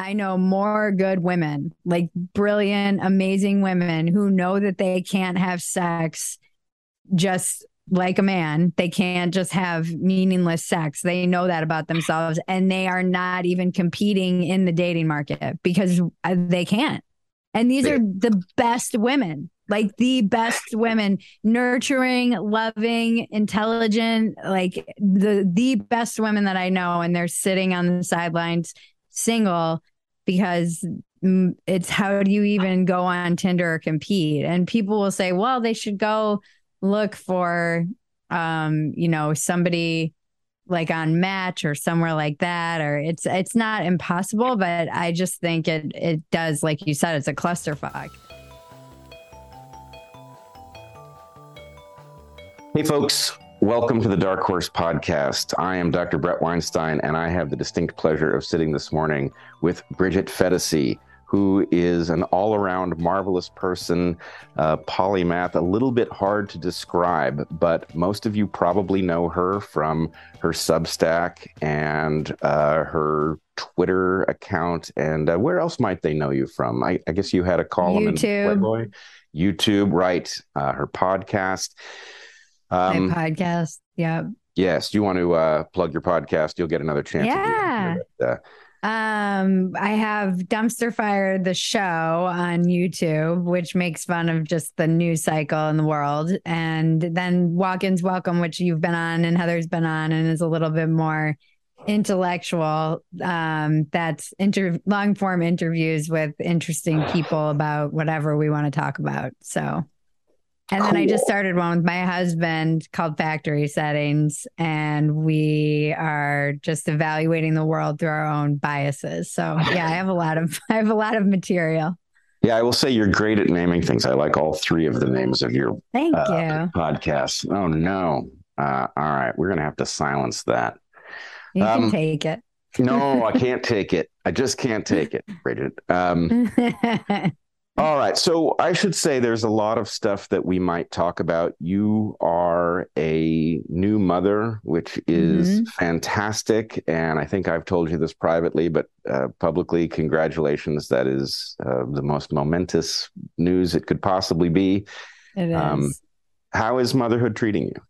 I know more good women, like brilliant, amazing women who know that they can't have sex just like a man. They can't just have meaningless sex. They know that about themselves and they are not even competing in the dating market because uh, they can't. And these are the best women, like the best women, nurturing, loving, intelligent, like the the best women that I know and they're sitting on the sidelines single because it's how do you even go on Tinder or compete? And people will say, well, they should go look for um you know somebody like on match or somewhere like that or it's it's not impossible but i just think it it does like you said it's a clusterfuck hey folks welcome to the dark horse podcast i am dr Bret weinstein and i have the distinct pleasure of sitting this morning with bridget phetasy who is an all around marvelous person, uh, polymath, a little bit hard to describe, but most of you probably know her from her Substack and uh, her Twitter account. And uh, where else might they know you from? I, I guess you had a column YouTube. in Playboy. YouTube, right? Uh, her podcast. Um, My podcast. Yeah. Yes. Do you want to uh, plug your podcast? You'll get another chance. Yeah. Uh, um, I have Dumpster Fire the show on YouTube, which makes fun of just the news cycle in the world, and then Walk-ins Welcome, which you've been on and Heather's been on, and is a little bit more intellectual. Um, that's inter- long form interviews with interesting people about whatever we want to talk about. So and cool. then I just started one with my husband called Factory Settings, and we are just evaluating the world through our own biases. So yeah, I have a lot of I have a lot of material. Yeah, I will say you're great at naming things. I like all three of the names of your thank uh, you podcasts. Oh no! Uh, all right, we're gonna have to silence that. You um, can take it. no, I can't take it. I just can't take it, Bridget. Um, All right. So I should say there's a lot of stuff that we might talk about. You are a new mother, which is mm-hmm. fantastic. And I think I've told you this privately, but uh, publicly, congratulations. That is uh, the most momentous news it could possibly be. It um, is. Um, how is motherhood treating you?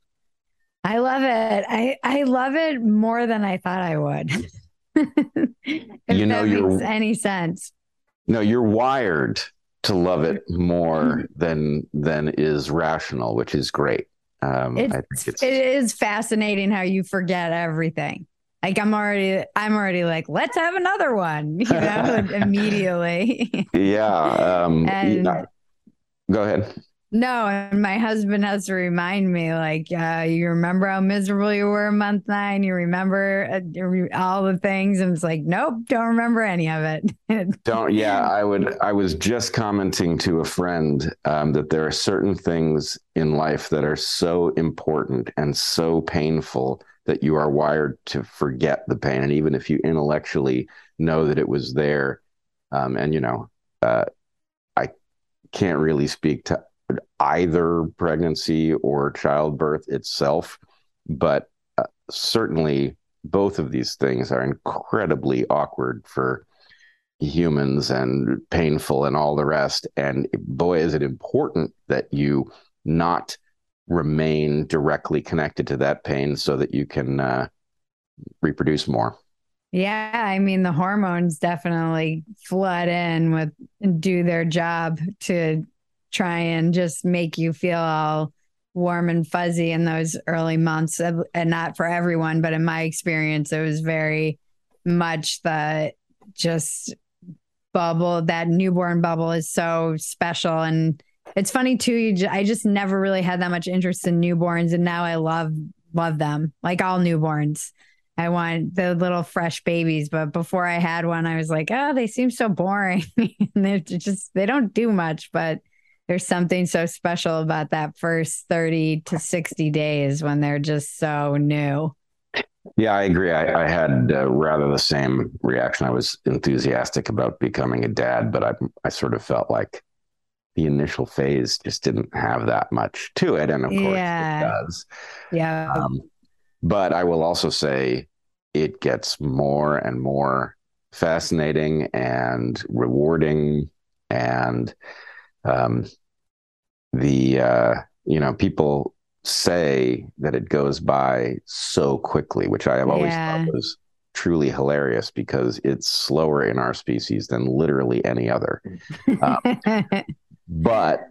I love it. I, I love it more than I thought I would. if you know, that makes any sense. No, you're wired to love it more than than is rational, which is great. Um, it's, it's it is fascinating how you forget everything. Like I'm already, I'm already like, let's have another one, you know, immediately. yeah. Um, and, yeah. Go ahead. No, and my husband has to remind me, like, uh, you remember how miserable you were month nine. You remember uh, all the things, and it's like, nope, don't remember any of it. don't. Yeah, I would. I was just commenting to a friend um, that there are certain things in life that are so important and so painful that you are wired to forget the pain, and even if you intellectually know that it was there, um, and you know, uh, I can't really speak to either pregnancy or childbirth itself, but uh, certainly both of these things are incredibly awkward for humans and painful and all the rest. And boy, is it important that you not remain directly connected to that pain so that you can uh, reproduce more. Yeah, I mean the hormones definitely flood in with do their job to try and just make you feel all warm and fuzzy in those early months and not for everyone but in my experience it was very much the just bubble that newborn bubble is so special. And it's funny too i just never really had that much interest in newborns and now i love love them like all newborns. I want the little fresh babies but before i had one i was like oh they seem so boring. They're just they don't do much but there's something so special about that first 30 to 60 days when they're just so new. Yeah, I agree. I, I had uh, rather the same reaction. I was enthusiastic about becoming a dad, but I, I sort of felt like the initial phase just didn't have that much to it. And of course, yeah. it does. Yeah. Um, but I will also say it gets more and more fascinating and rewarding and um, the uh, you know people say that it goes by so quickly which i have always yeah. thought was truly hilarious because it's slower in our species than literally any other um, but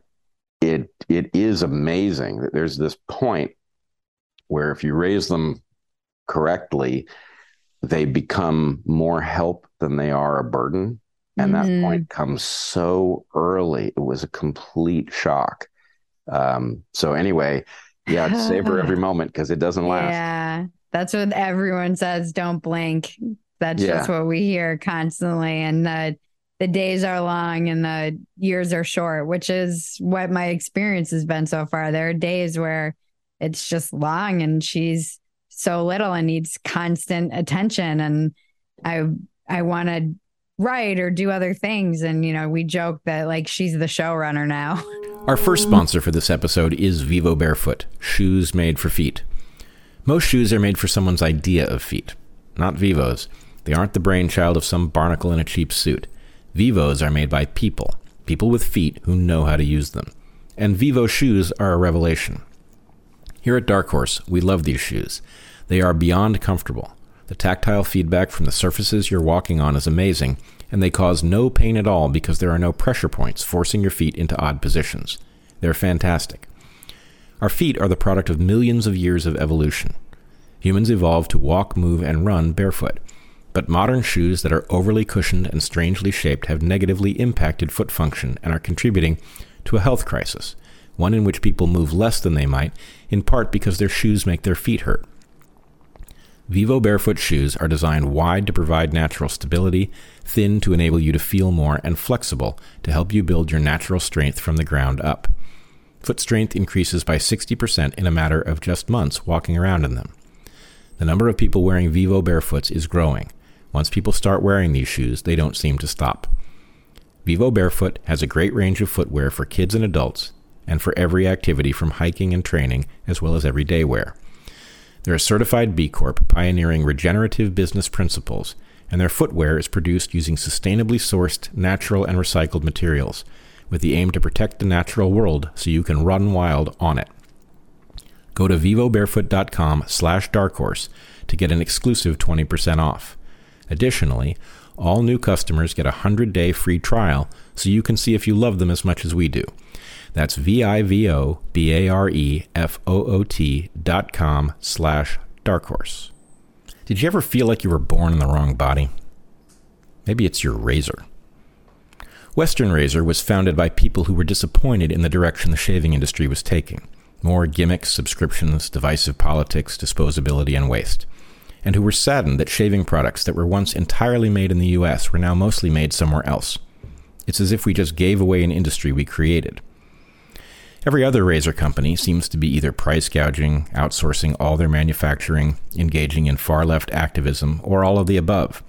it it is amazing that there's this point where if you raise them correctly they become more help than they are a burden and mm-hmm. that point comes so early. It was a complete shock. Um, so anyway yeah savor every moment because it doesn't last. Yeah that's what everyone says don't blink. That's yeah. just what we hear constantly. And the the days are long and the years are short which is what my experience has been so far. There are days where it's just long and she's so little and needs constant attention. And i i want to write or do other things. And you know we joke that like she's the showrunner now. Our first sponsor for this episode is vivo barefoot shoes made for feet. Most shoes are made for someone's idea of feet not vivo's. They aren't the brainchild of some barnacle in a cheap suit. Vivos are made by people people with feet who know how to use them. And vivo shoes are a revelation. Here at dark horse we love these shoes. They are beyond comfortable the tactile feedback from the surfaces you're walking on is amazing, and they cause no pain at all because there are no pressure points forcing your feet into odd positions. They're fantastic. Our feet are the product of millions of years of evolution. Humans evolved to walk, move, and run barefoot. But modern shoes that are overly cushioned and strangely shaped have negatively impacted foot function and are contributing to a health crisis, one in which people move less than they might, in part because their shoes make their feet hurt. Vivo barefoot shoes are designed wide to provide natural stability, thin to enable you to feel more, and flexible to help you build your natural strength from the ground up. Foot strength increases by 60% in a matter of just months walking around in them. The number of people wearing Vivo barefoots is growing. Once people start wearing these shoes, they don't seem to stop. Vivo Barefoot has a great range of footwear for kids and adults, and for every activity from hiking and training, as well as everyday wear. They're a certified B Corp pioneering regenerative business principles, and their footwear is produced using sustainably sourced, natural, and recycled materials, with the aim to protect the natural world so you can run wild on it. Go to vivobarefoot.com slash darkhorse to get an exclusive 20% off. Additionally, all new customers get a 100-day free trial so you can see if you love them as much as we do. That's V-I-V-O-B-A-R-E-F-O-O-T dot com slash dark horse. Did you ever feel like you were born in the wrong body? Maybe it's your razor. Western Razor was founded by people who were disappointed in the direction the shaving industry was taking more gimmicks, subscriptions, divisive politics, disposability, and waste. And who were saddened that shaving products that were once entirely made in the US were now mostly made somewhere else. It's as if we just gave away an industry we created. Every other razor company seems to be either price gouging, outsourcing all their manufacturing, engaging in far left activism, or all of the above.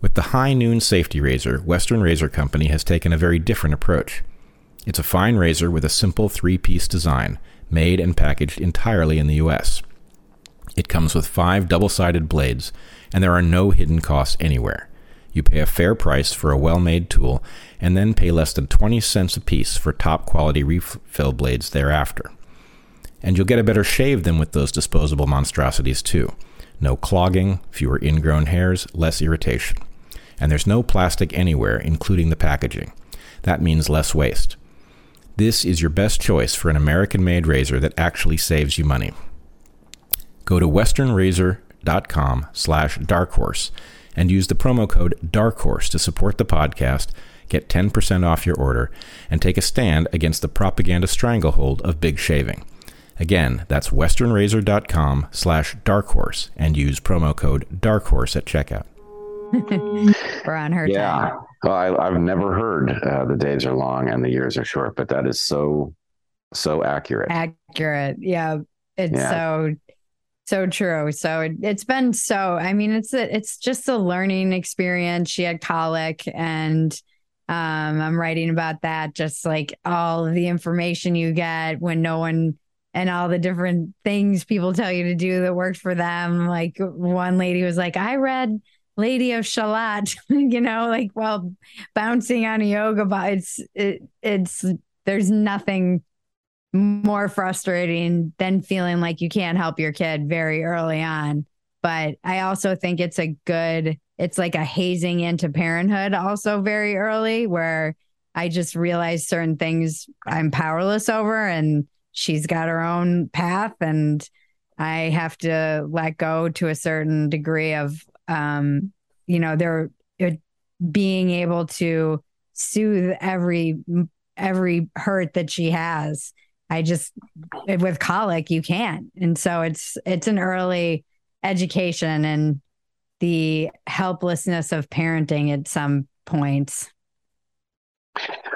With the High Noon Safety Razor, Western Razor Company has taken a very different approach. It's a fine razor with a simple three piece design, made and packaged entirely in the US. It comes with five double sided blades, and there are no hidden costs anywhere. You pay a fair price for a well made tool and then pay less than 20 cents a piece for top quality refill blades thereafter. And you'll get a better shave than with those disposable monstrosities, too. No clogging, fewer ingrown hairs, less irritation. And there's no plastic anywhere, including the packaging. That means less waste. This is your best choice for an American made razor that actually saves you money. Go to westernrazor.com slash darkhorse and use the promo code DARKHORSE to support the podcast, get 10% off your order, and take a stand against the propaganda stranglehold of big shaving. Again, that's westernrazor.com slash darkhorse and use promo code darkhorse at checkout. We're on her yeah. Time. Well, I, have never heard uh, the days are long and the years are short, but that is so, so accurate. Accurate. Yeah. It's yeah. so so true. So it, has been so. I mean, it's a, it's just a learning experience. She had colic, and um, I'm writing about that. Just like all the information you get when no one and all the different things people tell you to do that worked for them. Like one lady was like, "I read Lady of Shalott, you know, like while bouncing on a yoga ball. It's it, it's there's nothing more frustrating than feeling like you can't help your kid very early on. But I also think it's a good, it's like a hazing into parenthood also very early where I just realize certain things I'm powerless over and she's got her own path and I have to let go to a certain degree of, um, you know, they're being able to soothe every every hurt that she has. I just with colic you can't, and so it's it's an early education and the helplessness of parenting at some points.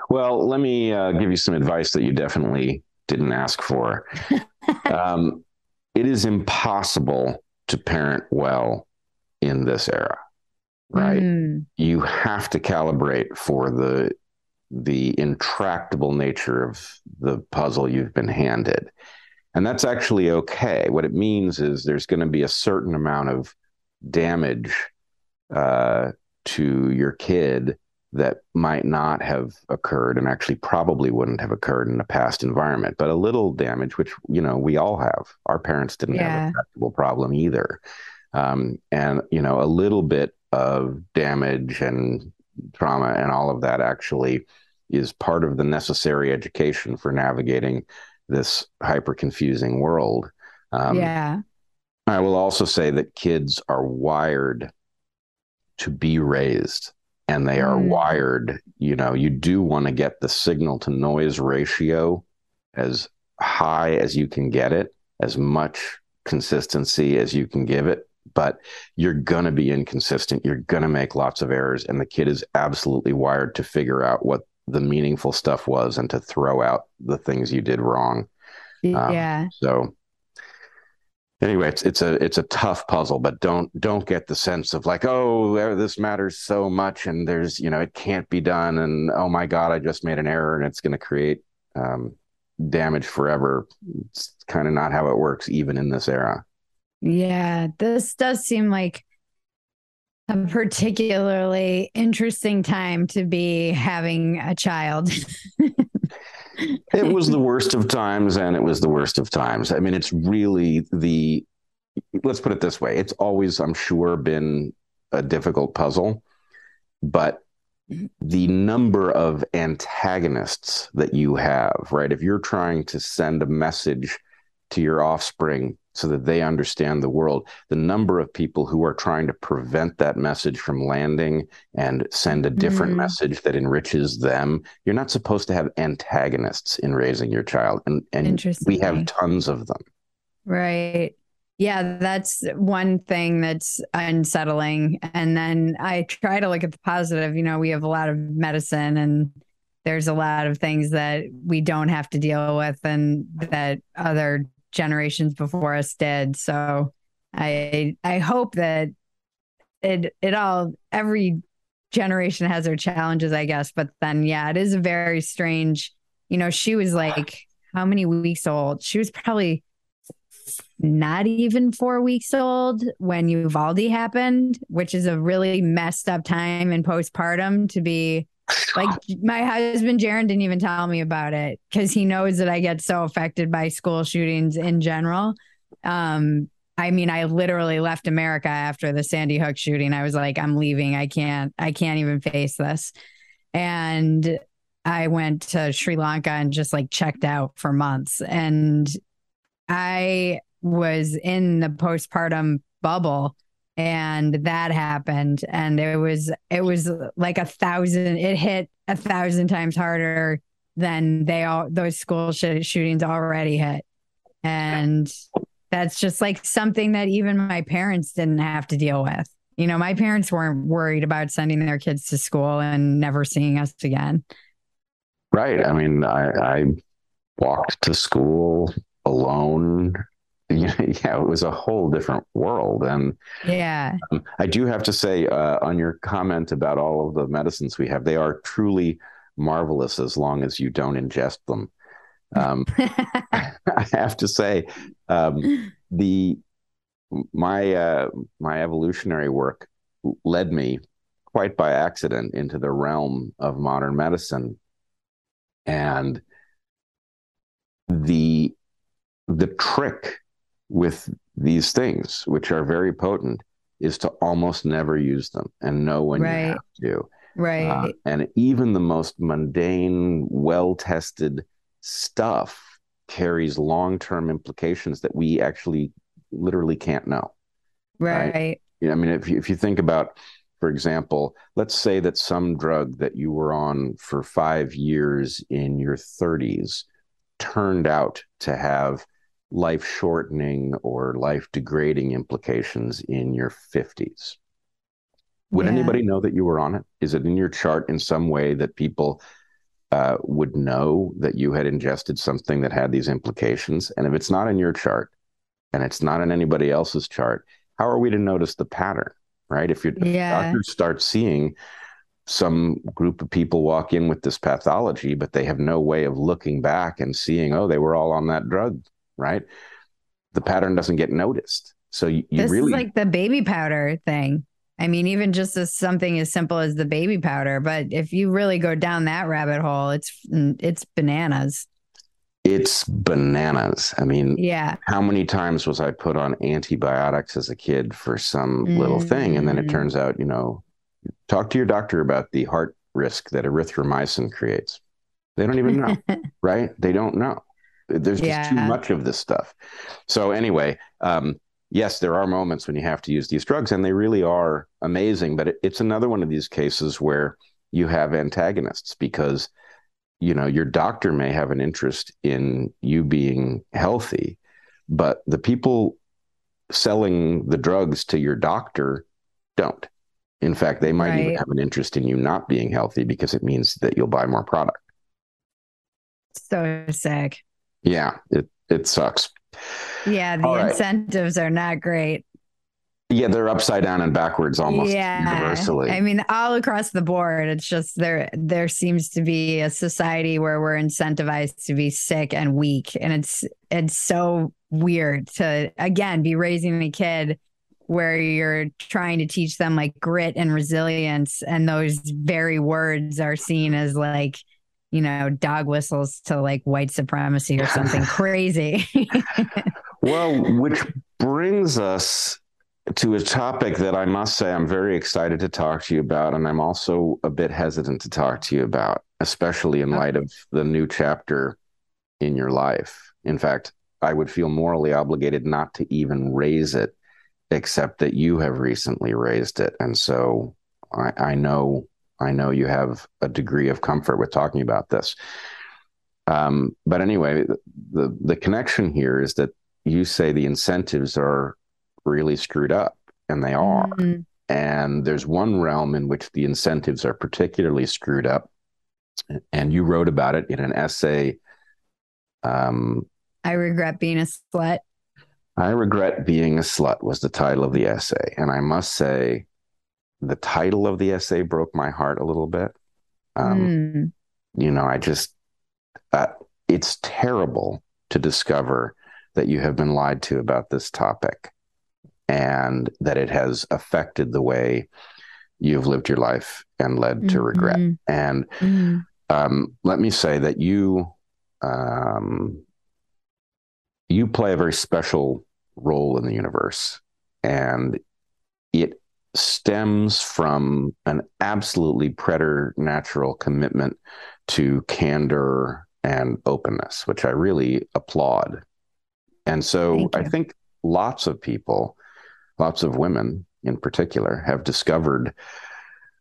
Well, let me uh, give you some advice that you definitely didn't ask for. um, it is impossible to parent well in this era, right? Mm. You have to calibrate for the the intractable nature of the puzzle you've been handed. And that's actually okay. What it means is there's going to be a certain amount of damage uh, to your kid that might not have occurred and actually probably wouldn't have occurred in a past environment but a little damage which you know we all have our parents didn't yeah. have a tractable problem either um, and you know a little bit of damage and trauma and all of that actually is part of the necessary education for navigating this hyper confusing world um, yeah i will also say that kids are wired to be raised and they are mm. wired you know you do want to get the signal to noise ratio as high as you can get it as much consistency as you can give it but you're going to be inconsistent. You're going to make lots of errors and the kid is absolutely wired to figure out what the meaningful stuff was and to throw out the things you did wrong. Um, yeah. um, so anyway it's it's a it's a tough puzzle but don't don't get the sense of like oh this matters so much and there's you know it can't be done and oh my god i just made an error and it's going to create um, damage forever. It's kind of not how it works even in this era yeah this does seem like a particularly interesting time to be having a child it was the worst of times and it was the worst of times. I mean, it's really the, let's put it this way it's always, I'm sure, been a difficult puzzle, but the number of antagonists that you have, right? If you're trying to send a message to your offspring so that they understand the world. The number of people who are trying to prevent that message from landing and send a different mm. message that enriches them. You're not supposed to have antagonists in raising your child. And, and we have tons of them. Right. Yeah, that's one thing that's unsettling. And then I try to look at the positive. You know, we have a lot of medicine and there's a lot of things that we don't have to deal with and that other generations before us did. So I I hope that it it all every generation has their challenges, I guess. But then yeah, it is a very strange, you know, she was like how many weeks old? She was probably not even four weeks old when Uvalde happened, which is a really messed up time in postpartum to be like my husband Jaron didn't even tell me about it because he knows that I get so affected by school shootings in general. Um, I mean, I literally left America after the Sandy Hook shooting. I was like, I'm leaving. I can't, I can't even face this. And I went to Sri Lanka and just like checked out for months. And I was in the postpartum bubble and that happened. And it was it was like a thousand it hit a thousand times harder than they all those school sh- shootings already hit. And that's just like something that even my parents didn't have to deal with. You know my parents weren't worried about sending their kids to school and never seeing us again. Right. I mean i i walked to school alone you know, yeah, it was a whole different world. And yeah, um, I do have to say uh, on your comment about all of the medicines we have, they are truly marvelous as long as you don't ingest them. Um, I have to say, um, the my uh, my evolutionary work led me quite by accident into the realm of modern medicine. And the the trick with these things, which are very potent, is to almost never use them and know when right. you have to. Right. Uh, and even the most mundane, well tested stuff carries long term implications that we actually literally can't know. Right. right? I mean, if you, if you think about, for example, let's say that some drug that you were on for five years in your 30s turned out to have life shortening or life degrading implications in your 50s. Would yeah. anybody know that you were on it? Is it in your chart in some way that people uh, would know that you had ingested something that had these implications? And if it's not in your chart and it's not in anybody else's chart, how are we to notice the pattern? Right? If your yeah. doctors start seeing some group of people walk in with this pathology, but they have no way of looking back and seeing, oh, they were all on that drug, right? The pattern doesn't get noticed. So you, you this really is like the baby powder thing. I mean, even just as something as simple as the baby powder, but if you really go down that rabbit hole, it's it's bananas. It's bananas. I mean, yeah. How many times was I put on antibiotics as a kid for some mm. little thing, and then it mm. turns out, you know, talk to your doctor about the heart risk that erythromycin creates. They don't even know, right? They don't know. There's just too much of this stuff. So anyway, um, yes, there are moments when you have to use these drugs, and they really are amazing. But it, it's another one of these cases where you have antagonists because you know your doctor may have an interest in you being healthy, but the people selling the drugs to your doctor don't. In fact, they might right. even have an interest in you not being healthy because it means that you'll buy more product. So sick. Yeah, it it sucks. Yeah, the All incentives right. are not great. Yeah, they're upside down and backwards almost yeah. universally. I mean, all across the board, it's just there there seems to be a society where we're incentivized to be sick and weak. And it's it's so weird to again be raising a kid where you're trying to teach them like grit and resilience and those very words are seen as like you know dog whistles to like white supremacy or something crazy. Well which brings us to a topic that i must say i'm very excited to talk to you about and i'm also a bit hesitant to talk to you about especially in light of the new chapter in your life. In fact i would feel morally obligated not to even raise it except that you have recently raised it. And so I, I know I know you have a degree of comfort with talking about this. Um, but anyway, the the connection here is that you say the incentives are really screwed up, and they are. Mm-hmm. And there's one realm in which the incentives are particularly screwed up, and you wrote about it in an essay. Um, I regret being a slut. I regret being a slut was the title of the essay. And I must say, the title of the essay broke my heart a little bit. Um, mm. You know, I just, uh, it's terrible to discover that you have been lied to about this topic and that it has affected the way you've lived your life and led mm-hmm. to regret. And mm-hmm. um, let me say that you, um, you play a very special role in the universe. And it stems from an absolutely preternatural commitment to candor and openness, which I really applaud. And so I think lots of people, lots of women in particular, have discovered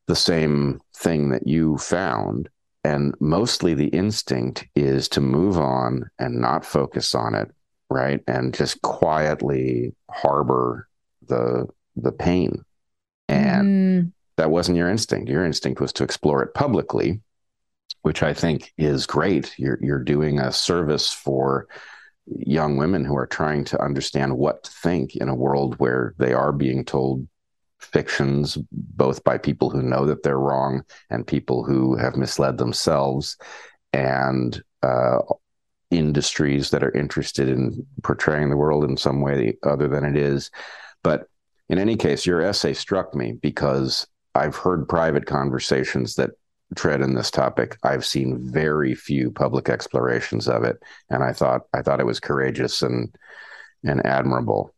the same thing that you found. And mostly the instinct is to move on and not focus on it right and just quietly harbor the the pain. That wasn't your instinct your instinct was to explore it publicly which i think is great you're you're doing a service for young women who are trying to understand what to think in a world where they are being told fictions both by people who know that they're wrong and people who have misled themselves and uh, industries that are interested in portraying the world in some way other than it is. But in any case, your essay struck me because I've heard private conversations that tread in this topic. I've seen very few public explorations of it, and I thought I thought it was courageous and and admirable.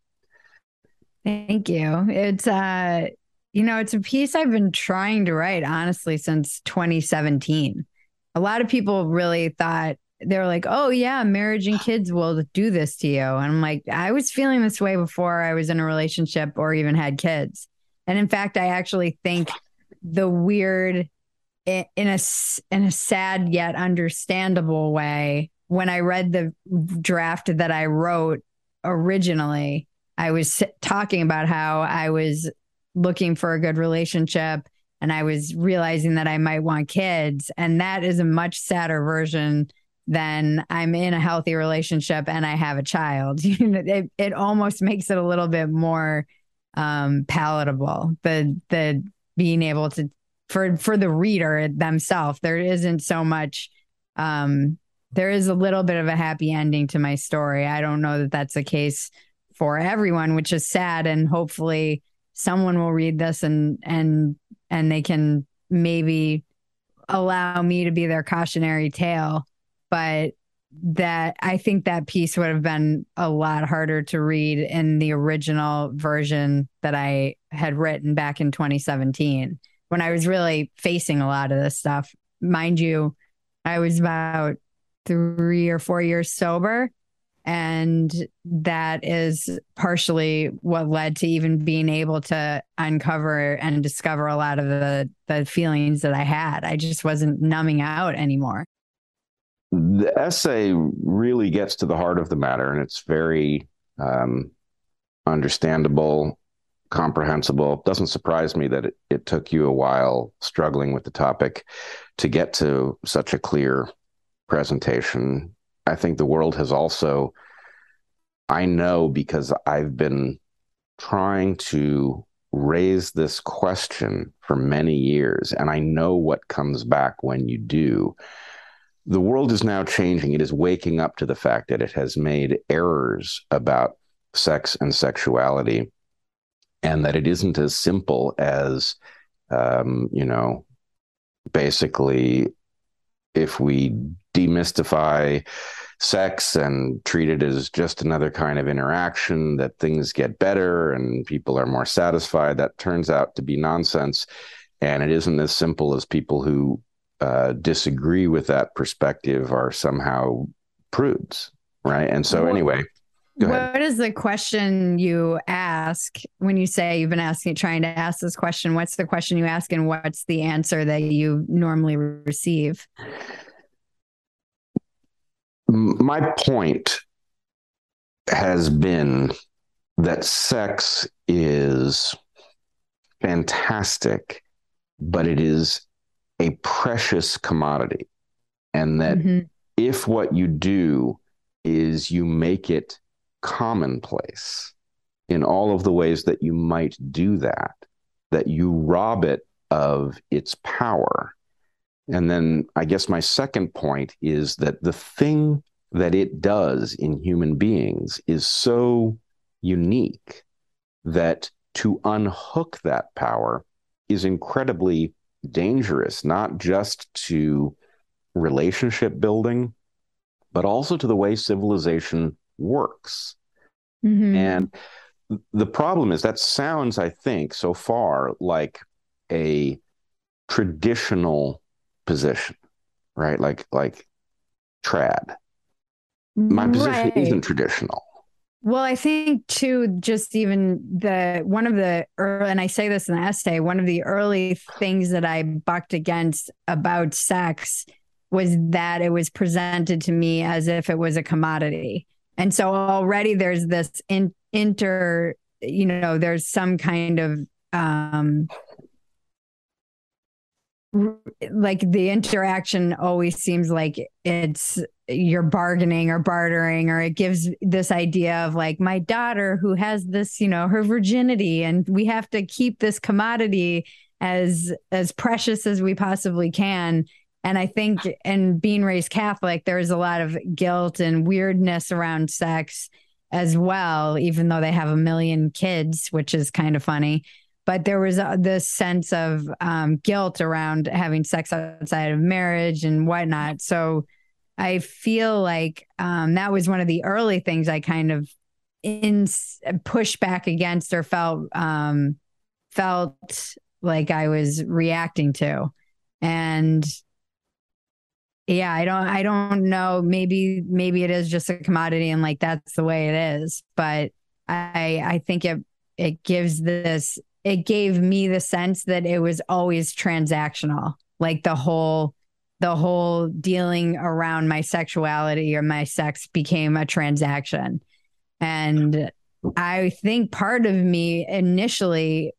Thank you. It's uh you know, it's a piece I've been trying to write honestly since 2017. A lot of people really thought they were like, "Oh yeah, marriage and kids will do this to you." And I'm like, I was feeling this way before I was in a relationship or even had kids. And in fact, I actually think the weird in a in a sad yet understandable way when I read the draft that I wrote originally, I was talking about how I was looking for a good relationship and I was realizing that I might want kids. And that is a much sadder version than I'm in a healthy relationship and I have a child. it, it almost makes it a little bit more um, palatable. The the being able to for for the reader themselves, there isn't so much. Um, there is a little bit of a happy ending to my story. I don't know that that's the case for everyone, which is sad. And hopefully, someone will read this and and and they can maybe allow me to be their cautionary tale. But that I think that piece would have been a lot harder to read in the original version that I had written back in 2017 when I was really facing a lot of this stuff. Mind you, I was about three or four years sober. And that is partially what led to even being able to uncover and discover a lot of the, the feelings that I had. I just wasn't numbing out anymore the essay really gets to the heart of the matter and it's very um, understandable comprehensible. Doesn't surprise me that it, it took you a while struggling with the topic to get to such a clear presentation. I think the world has also i know because i've been trying to raise this question for many years and i know what comes back when you do the world is now changing. It is waking up to the fact that it has made errors about sex and sexuality, and that it isn't as simple as, um, you know, basically, if we demystify sex and treat it as just another kind of interaction, that things get better and people are more satisfied. That turns out to be nonsense. And it isn't as simple as people who uh, disagree with that perspective are somehow prudes, right? And so, anyway, what is the question you ask when you say you've been asking, trying to ask this question? What's the question you ask, and what's the answer that you normally receive? My point has been that sex is fantastic, but it is a precious commodity. And that mm-hmm. if what you do is you make it commonplace in all of the ways that you might do that, that you rob it of its power. And then I guess my second point is that the thing that it does in human beings is so unique that to unhook that power is incredibly dangerous, not just to relationship building, but also to the way civilization works. Mm-hmm. And the problem is that sounds, I think, so far like a traditional position, right? Like like trad. My position right. isn't traditional. Well, I think too, just even the one of the early, and I say this in the essay, one of the early things that I bucked against about sex was that it was presented to me as if it was a commodity. And so already there's this in, inter, you know, there's some kind of um like the interaction always seems like it's you're bargaining or bartering or it gives this idea of like my daughter who has this you know her virginity and we have to keep this commodity as as precious as we possibly can and i think in being raised catholic there's a lot of guilt and weirdness around sex as well, even though they have a million kids, which is kind of funny. But there was uh, this sense of um, guilt around having sex outside of marriage and whatnot. So I feel like um, that was one of the early things I kind of in pushed back against or felt um, felt like I was reacting to, and yeah i don't i don't know. Maybe maybe it is just a commodity and like that's the way it is. But i i think it it gives this it gave me the sense that it was always transactional like the whole the whole dealing around my sexuality or my sex became a transaction. And I think part of me initially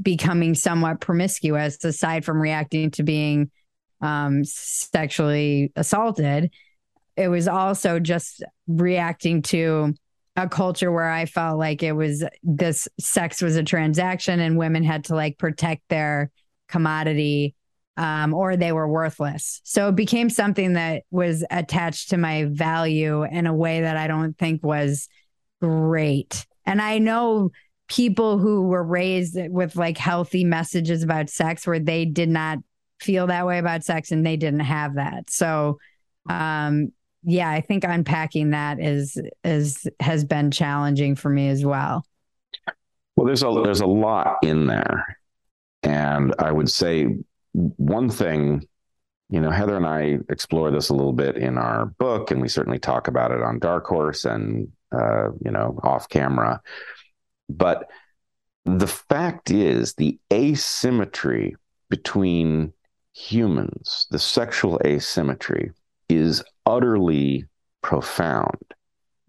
becoming somewhat promiscuous, aside from reacting to being um, sexually assaulted, it was also just reacting to a culture where I felt like it was this sex was a transaction and women had to like protect their commodity um, or they were worthless. So it became something that was attached to my value in a way that I don't think was great. And I know people who were raised with like healthy messages about sex where they did not feel that way about sex and they didn't have that. So um yeah, I think unpacking that is is has been challenging for me as well. Well, there's a there's a lot in there. And I would say one thing, you know, Heather and I explore this a little bit in our book, and we certainly talk about it on Dark Horse and uh, you know, off camera. But the fact is the asymmetry between humans, the sexual asymmetry is utterly profound.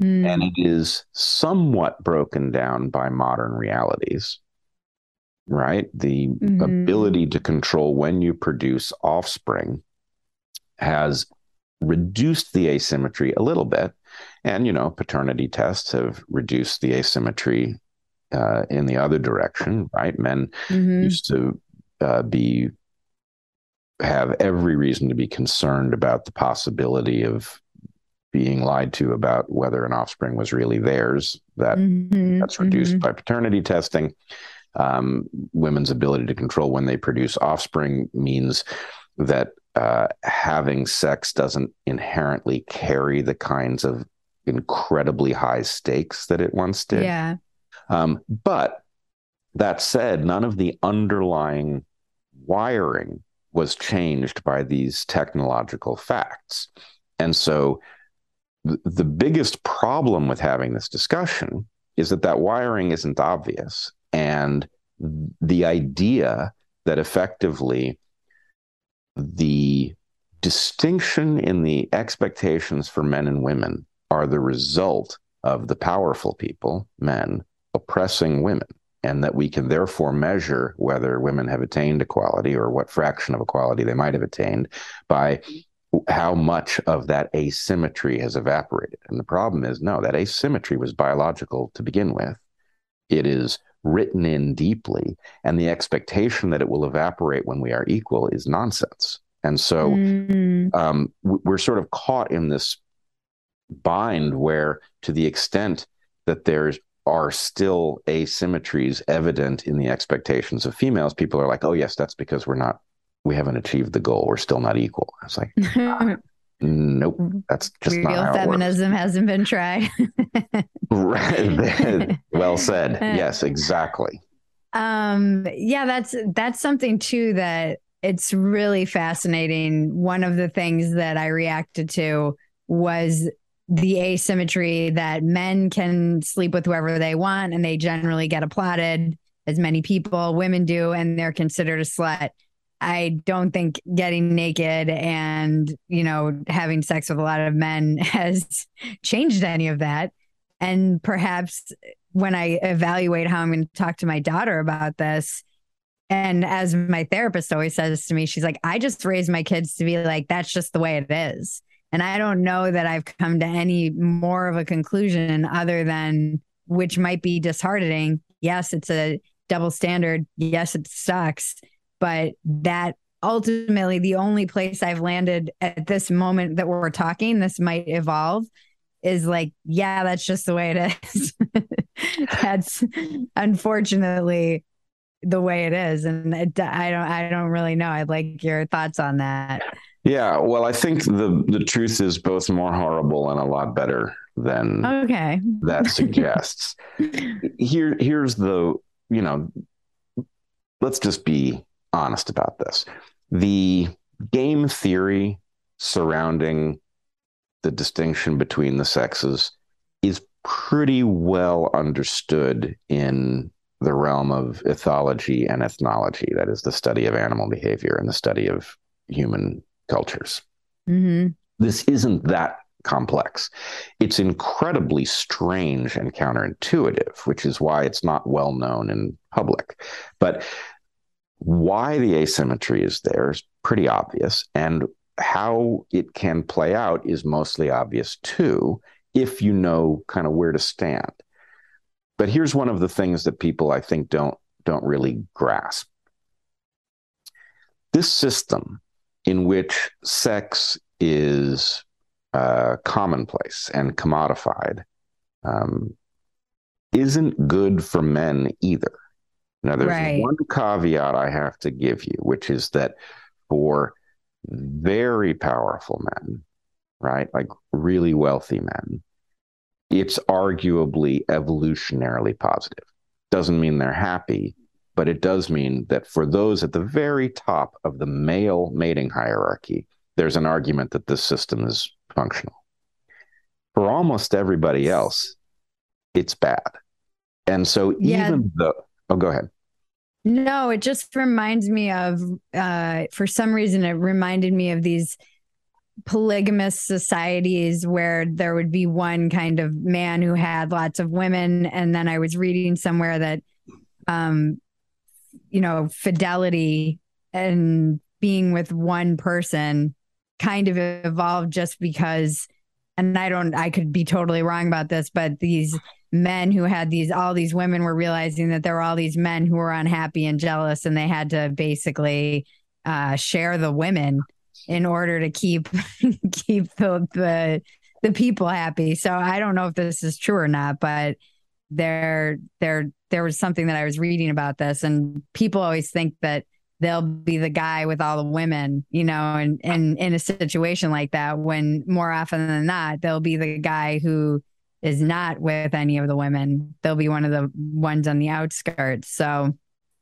Mm. And it is somewhat broken down by modern realities, right? The mm-hmm. ability to control when you produce offspring has reduced the asymmetry a little bit. And, you know, paternity tests have reduced the asymmetry uh, in the other direction, right? Men mm-hmm. used to uh, be have every reason to be concerned about the possibility of being lied to about whether an offspring was really theirs. That mm-hmm, that's reduced mm-hmm. by paternity testing. Um, women's ability to control when they produce offspring means that uh, having sex doesn't inherently carry the kinds of incredibly high stakes that it once did. Yeah. Um, but that said, none of the underlying wiring was changed by these technological facts. And so th- the biggest problem with having this discussion is that that wiring isn't obvious. And the idea that effectively the distinction in the expectations for men and women are the result of the powerful people, men, oppressing women and that we can therefore measure whether women have attained equality or what fraction of equality they might have attained by how much of that asymmetry has evaporated. And the problem is no, that asymmetry was biological to begin with. It is written in deeply, and the expectation that it will evaporate when we are equal is nonsense. And so mm. um, we're sort of caught in this bind where, to the extent that there's are still asymmetries evident in the expectations of females, people are like, oh, yes, that's because we're not, we haven't achieved the goal. We're still not equal. It's like, nope, that's just Real not feminism hasn't been tried. right. well said. Yes, exactly. Um, yeah, that's, that's something too that it's really fascinating. One of the things that I reacted to was the asymmetry that men can sleep with whoever they want and they generally get applauded as many people women do and they're considered a slut i don't think getting naked and you know having sex with a lot of men has changed any of that and perhaps when i evaluate how i'm going to talk to my daughter about this and as my therapist always says to me she's like i just raised my kids to be like that's just the way it is and I don't know that I've come to any more of a conclusion other than which might be disheartening. Yes, it's a double standard. Yes, it sucks. But that ultimately, the only place I've landed at this moment that we're talking, this might evolve, is like, yeah, that's just the way it is. that's unfortunately the way it is, and it, I don't, I don't really know. I'd like your thoughts on that. Yeah, well, I think the the truth is both more horrible and a lot better than okay that suggests. Here, here's the you know, let's just be honest about this. The game theory surrounding the distinction between the sexes is pretty well understood in the realm of ethology and ethnology that is the study of animal behavior and the study of human cultures mm-hmm. this isn't that complex it's incredibly strange and counterintuitive which is why it's not well known in public but why the asymmetry is there is pretty obvious and how it can play out is mostly obvious too if you know kind of where to stand. But here's one of the things that people i think don't don't really grasp. This system in which sex is uh, commonplace and commodified um, isn't good for men either now, there's right. one caveat I have to give you, which is that for very powerful men, right, like really wealthy men, it's arguably evolutionarily positive. Doesn't mean they're happy, but it does mean that for those at the very top of the male mating hierarchy, there's an argument that this system is functional. For almost everybody else, it's bad. And so yeah. even though Oh, go ahead. No, it just reminds me of, uh, for some reason, it reminded me of these polygamous societies where there would be one kind of man who had lots of women. And then I was reading somewhere that, um, you know, fidelity and being with one person kind of evolved just because, and I don't, I could be totally wrong about this, but these men who had these all these women were realizing that there were all these men who were unhappy and jealous and they had to basically uh, share the women in order to keep keep the, the the people happy. So i don't know if this is true or not but there there there was something that i was reading about this and people always think that they'll be the guy with all the women, you know, and, and in a situation like that, when more often than not, they'll be the guy who is not with any of the women. They'll be one of the ones on the outskirts. So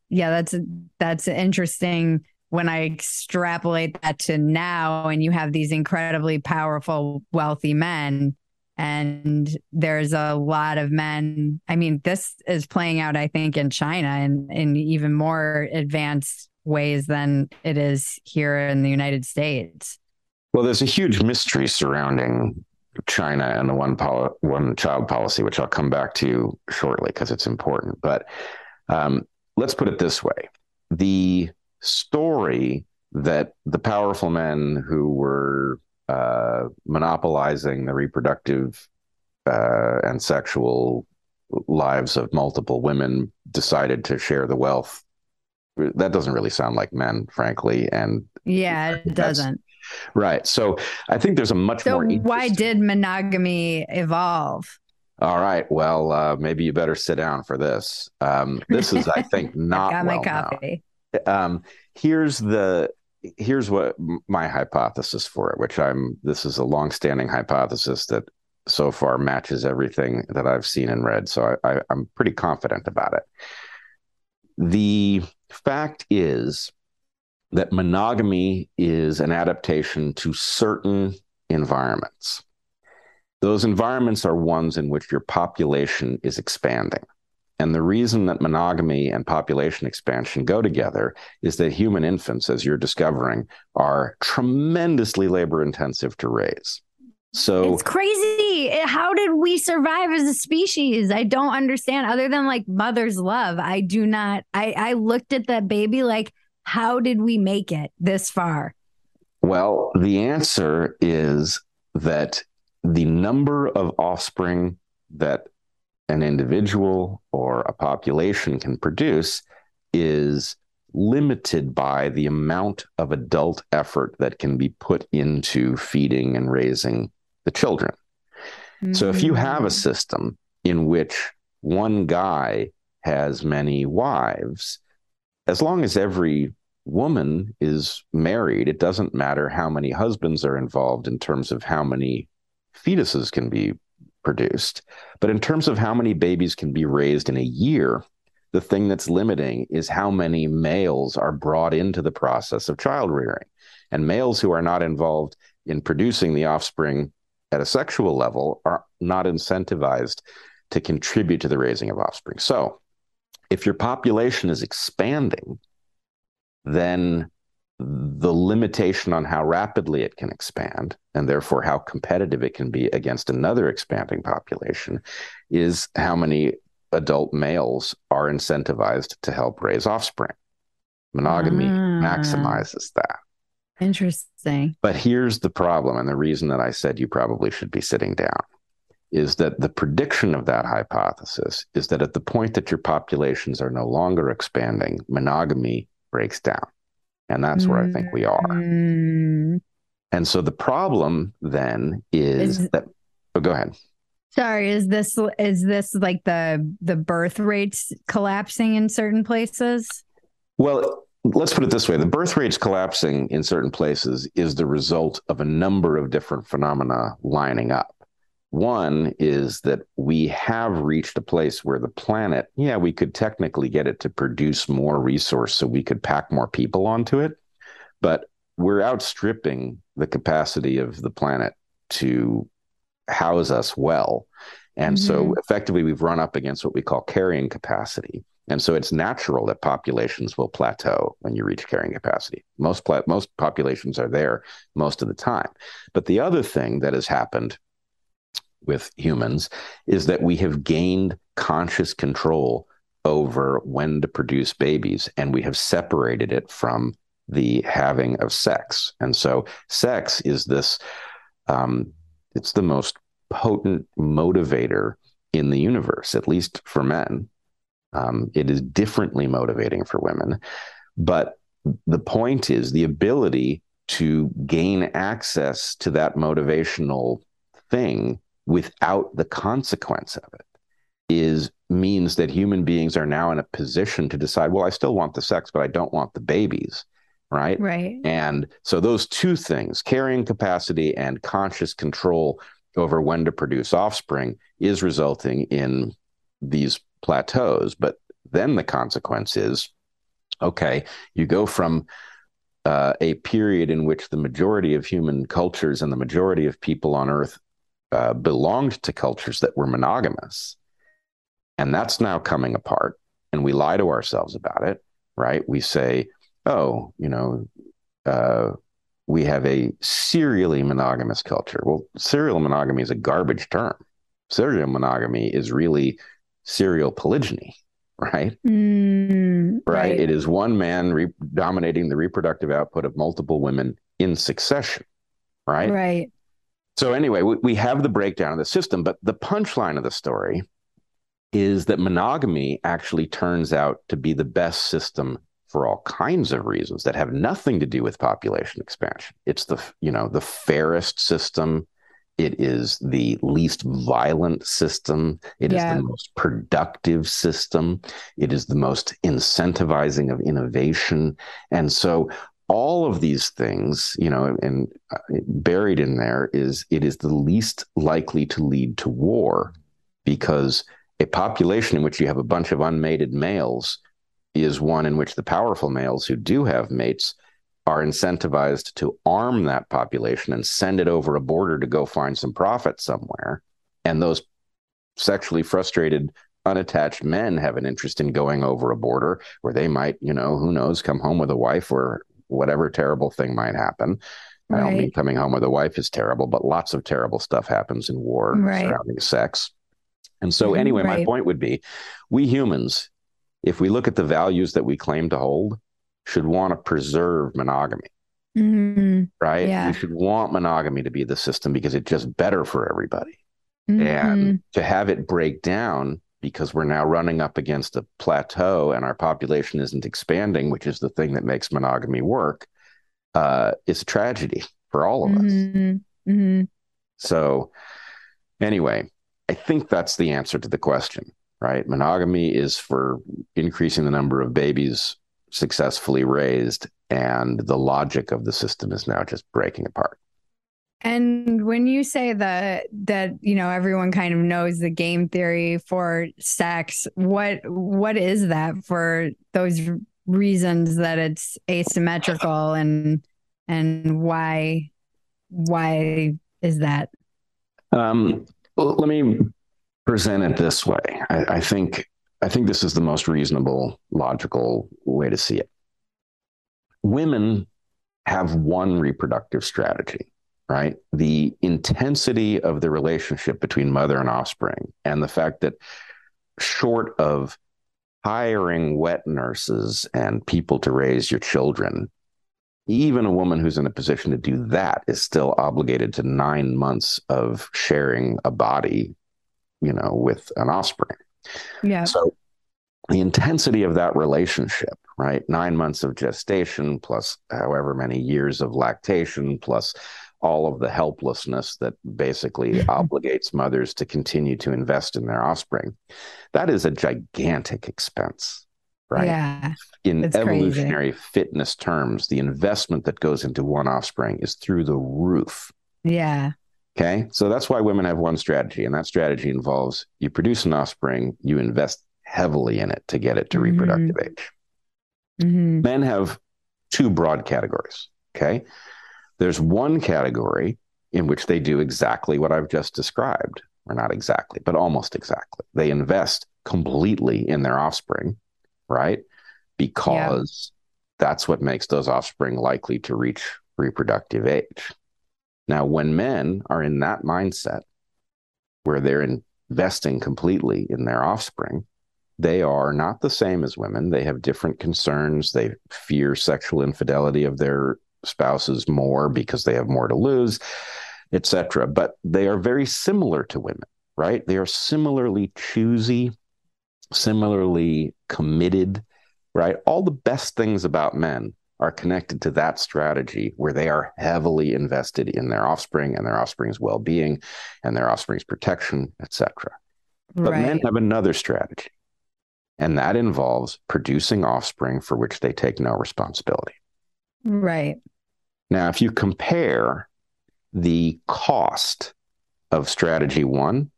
yeah, that's that's interesting when I extrapolate that to now and you have these incredibly powerful, wealthy men. And there's a lot of men. I mean, this is playing out, I think, in China and in even more advanced ways than it is here in the United States. Well, there's a huge mystery surrounding China and the one poli- one child policy, which I'll come back to shortly because it's important. But um, let's put it this way: the story that the powerful men who were uh, monopolizing the reproductive uh, and sexual lives of multiple women decided to share the wealth. That doesn't really sound like men, frankly. And yeah, it doesn't. Right. So I think there's a much so more. Why did monogamy evolve? All right. Well, uh, maybe you better sit down for this. Um, this is, I think, not. I got well my coffee. Um, here's the here's what my hypothesis for it, which I'm. This is a long-standing hypothesis that so far matches everything that I've seen and read. So I, I, I'm pretty confident about it. The fact is that monogamy is an adaptation to certain environments. Those environments are ones in which your population is expanding. And the reason that monogamy and population expansion go together is that human infants, as you're discovering, are tremendously labor intensive to raise. So it's crazy. How did we survive as a species? I don't understand. Other than like mother's love, I do not. I I looked at that baby like, how did we make it this far? Well, the answer is that the number of offspring that an individual or a population can produce is limited by the amount of adult effort that can be put into feeding and raising the children. So if you have a Mm. system in which one guy has many wives, as long as every woman is married, it doesn't matter how many husbands are involved in terms of how many fetuses can be produced. But in terms of how many babies can be raised in a year, the thing that's limiting is how many males are brought into the process of child rearing. And males who are not involved in producing the offspring at a sexual level are not incentivized to contribute to the raising of offspring. So, if your population is expanding, then the limitation on how rapidly it can expand and therefore how competitive it can be against another expanding population is how many adult males are incentivized to help raise offspring. Monogamy Ah. maximizes that. Interesting. But here's the problem, and the reason that I said you probably should be sitting down is that the prediction of that hypothesis is that at the point that your populations are no longer expanding, monogamy breaks down. And that's where I think we are. Mm. And so the problem then is, Is- that, oh, go ahead. Sorry, is this is this like the the birth rates collapsing in certain places? Well, let's put it this way the birth rates collapsing in certain places is the result of a number of different phenomena lining up. One is that we have reached a place where the planet, yeah, we could technically get it to produce more resource so we could pack more people onto it, but we're outstripping the capacity of the planet to house us well. And so mm-hmm. effectively, we've run up against what we call carrying capacity. And so it's natural that populations will plateau when you reach carrying capacity. Most pla- most populations are there most of the time. But the other thing that has happened with humans is that we have gained conscious control over when to produce babies and we have separated it from the having of sex. And so sex is this um, it's the most potent motivator in the universe, at least for men. Um, it is differently motivating for women. But the point is the ability to gain access to that motivational thing without the consequence of it is means that human beings are now in a position to decide well i still want the sex but i don't want the babies right Right. and so those two things, carrying capacity and conscious control over when to produce offspring, is resulting in these plateaus. But then the consequence is okay, you go from uh, a period in which the majority of human cultures and the majority of people on Earth uh, belonged to cultures that were monogamous. And that's now coming apart. And we lie to ourselves about it, right? We say, oh, you know, uh, we have a serially monogamous culture. Well, serial monogamy is a garbage term. Serial monogamy is really serial polygyny, right? Mm, Right. It is one man re- dominating the reproductive output of multiple women in succession, right? Right. So, anyway, we, we have the breakdown of the system, but the punchline of the story is that monogamy actually turns out to be the best system for all kinds of reasons that have nothing to do with population expansion. It's the, you know, the fairest system. It is the least violent system. It is Yeah. the most productive system. It is the most incentivizing of innovation. And so all of these things, you know, and uh, buried in there is it is the least likely to lead to war because a population in which you have a bunch of unmated males is one in which the powerful males who do have mates are incentivized to arm that population and send it over a border to go find some profit somewhere. And those sexually frustrated, unattached men have an interest in going over a border where they might, you know, who knows, come home with a wife or whatever terrible thing might happen. I don't mean coming home with a wife is terrible, but lots of terrible stuff happens in war Right. surrounding sex. And so, Mhm, anyway, my point would be we humans, if we look at the values that we claim to hold, should want to preserve monogamy, Mm, right? Yeah. We should want monogamy to be the system because it's just better for everybody. mhm. And to have it break down because we're now running up against a plateau and our population isn't expanding, which is the thing that makes monogamy work, uh, is a tragedy for all of us. Mhm, mhm. So, Anyway, I think that's the answer to the question, right? Monogamy is for increasing the number of babies successfully raised, and the logic of the system is now just breaking apart. And when you say that that you know everyone kind of knows the game theory for sex, what what is that for those reasons that it's asymmetrical and and why why is that? Um, well, let me present it this way. I, I think I think this is the most reasonable, logical way to see it. Women have one reproductive strategy right? The intensity of the relationship between mother and offspring, and the fact that short of hiring wet nurses and people to raise your children, even a woman who's in a position to do that is still obligated to nine months of sharing a body, you know, with an offspring. Yeah. So the intensity of that relationship, right? Nine months of gestation plus however many years of lactation plus all of the helplessness that basically obligates mothers to continue to invest in their offspring. That is a gigantic expense, right? Yeah. In evolutionary crazy. fitness terms, the investment that goes into one offspring is through the roof. Yeah. Okay. So that's why women have one strategy, and that strategy involves you produce an offspring, you invest heavily in it to get it to mm-hmm. reproductive age. Mm-hmm. Men have two broad categories. Okay. There's one category in which they do exactly what I've just described, or not exactly, but almost exactly. They invest completely in their offspring, right? Because yeah. that's what makes those offspring likely to reach reproductive age. Now, when men are in that mindset where they're investing completely in their offspring, they are not the same as women. They have different concerns. They fear sexual infidelity of their spouses more because they have more to lose, etc. But they are very similar to women, right? They are similarly choosy, similarly committed, right? All the best things about men are connected to that strategy where they are heavily invested in their offspring and their offspring's well-being and their offspring's protection, etc. But right. men have another strategy, and that involves producing offspring for which they take no responsibility. Right. Now, if you compare the cost of strategy one,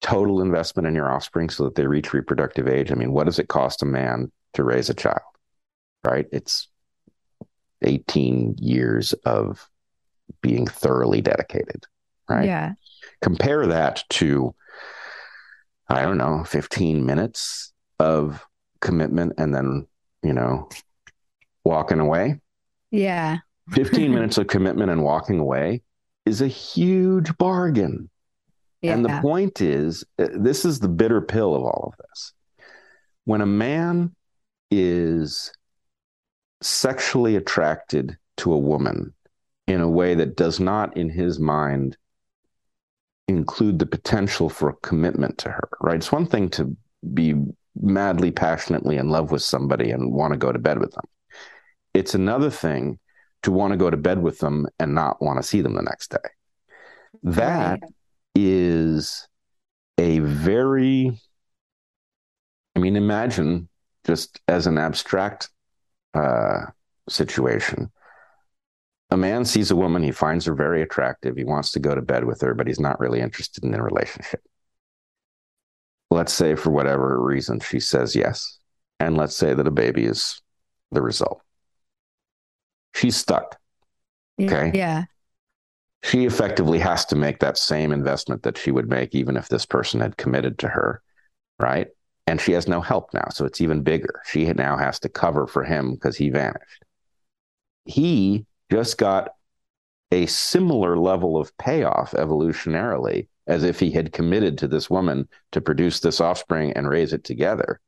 total investment in your offspring so that they reach reproductive age, I mean, what does it cost a man to raise a child? Right? It's 18 years of being thoroughly dedicated. Right. Yeah. Compare that to, I don't know, 15 minutes of commitment and then, you know, walking away. Yeah. 15 minutes of commitment and walking away is a huge bargain. Yeah. And the point is, uh, this is the bitter pill of all of this. When a man is sexually attracted to a woman in a way that does not, in his mind, include the potential for a commitment to her, right? It's one thing to be madly, passionately in love with somebody and want to go to bed with them. It's another thing to want to go to bed with them and not want to see them the next day. That right. is a very, I mean, imagine just as an abstract uh, situation. A man sees a woman, he finds her very attractive, he wants to go to bed with her, but he's not really interested in the relationship. Let's say, for whatever reason, she says yes. And let's say that a baby is the result she's stuck. Okay. Yeah. She effectively has to make that same investment that she would make even if this person had committed to her. Right. And she has no help now. So it's even bigger. She now has to cover for him because he vanished. He just got a similar level of payoff evolutionarily as if he had committed to this woman to produce this offspring and raise it together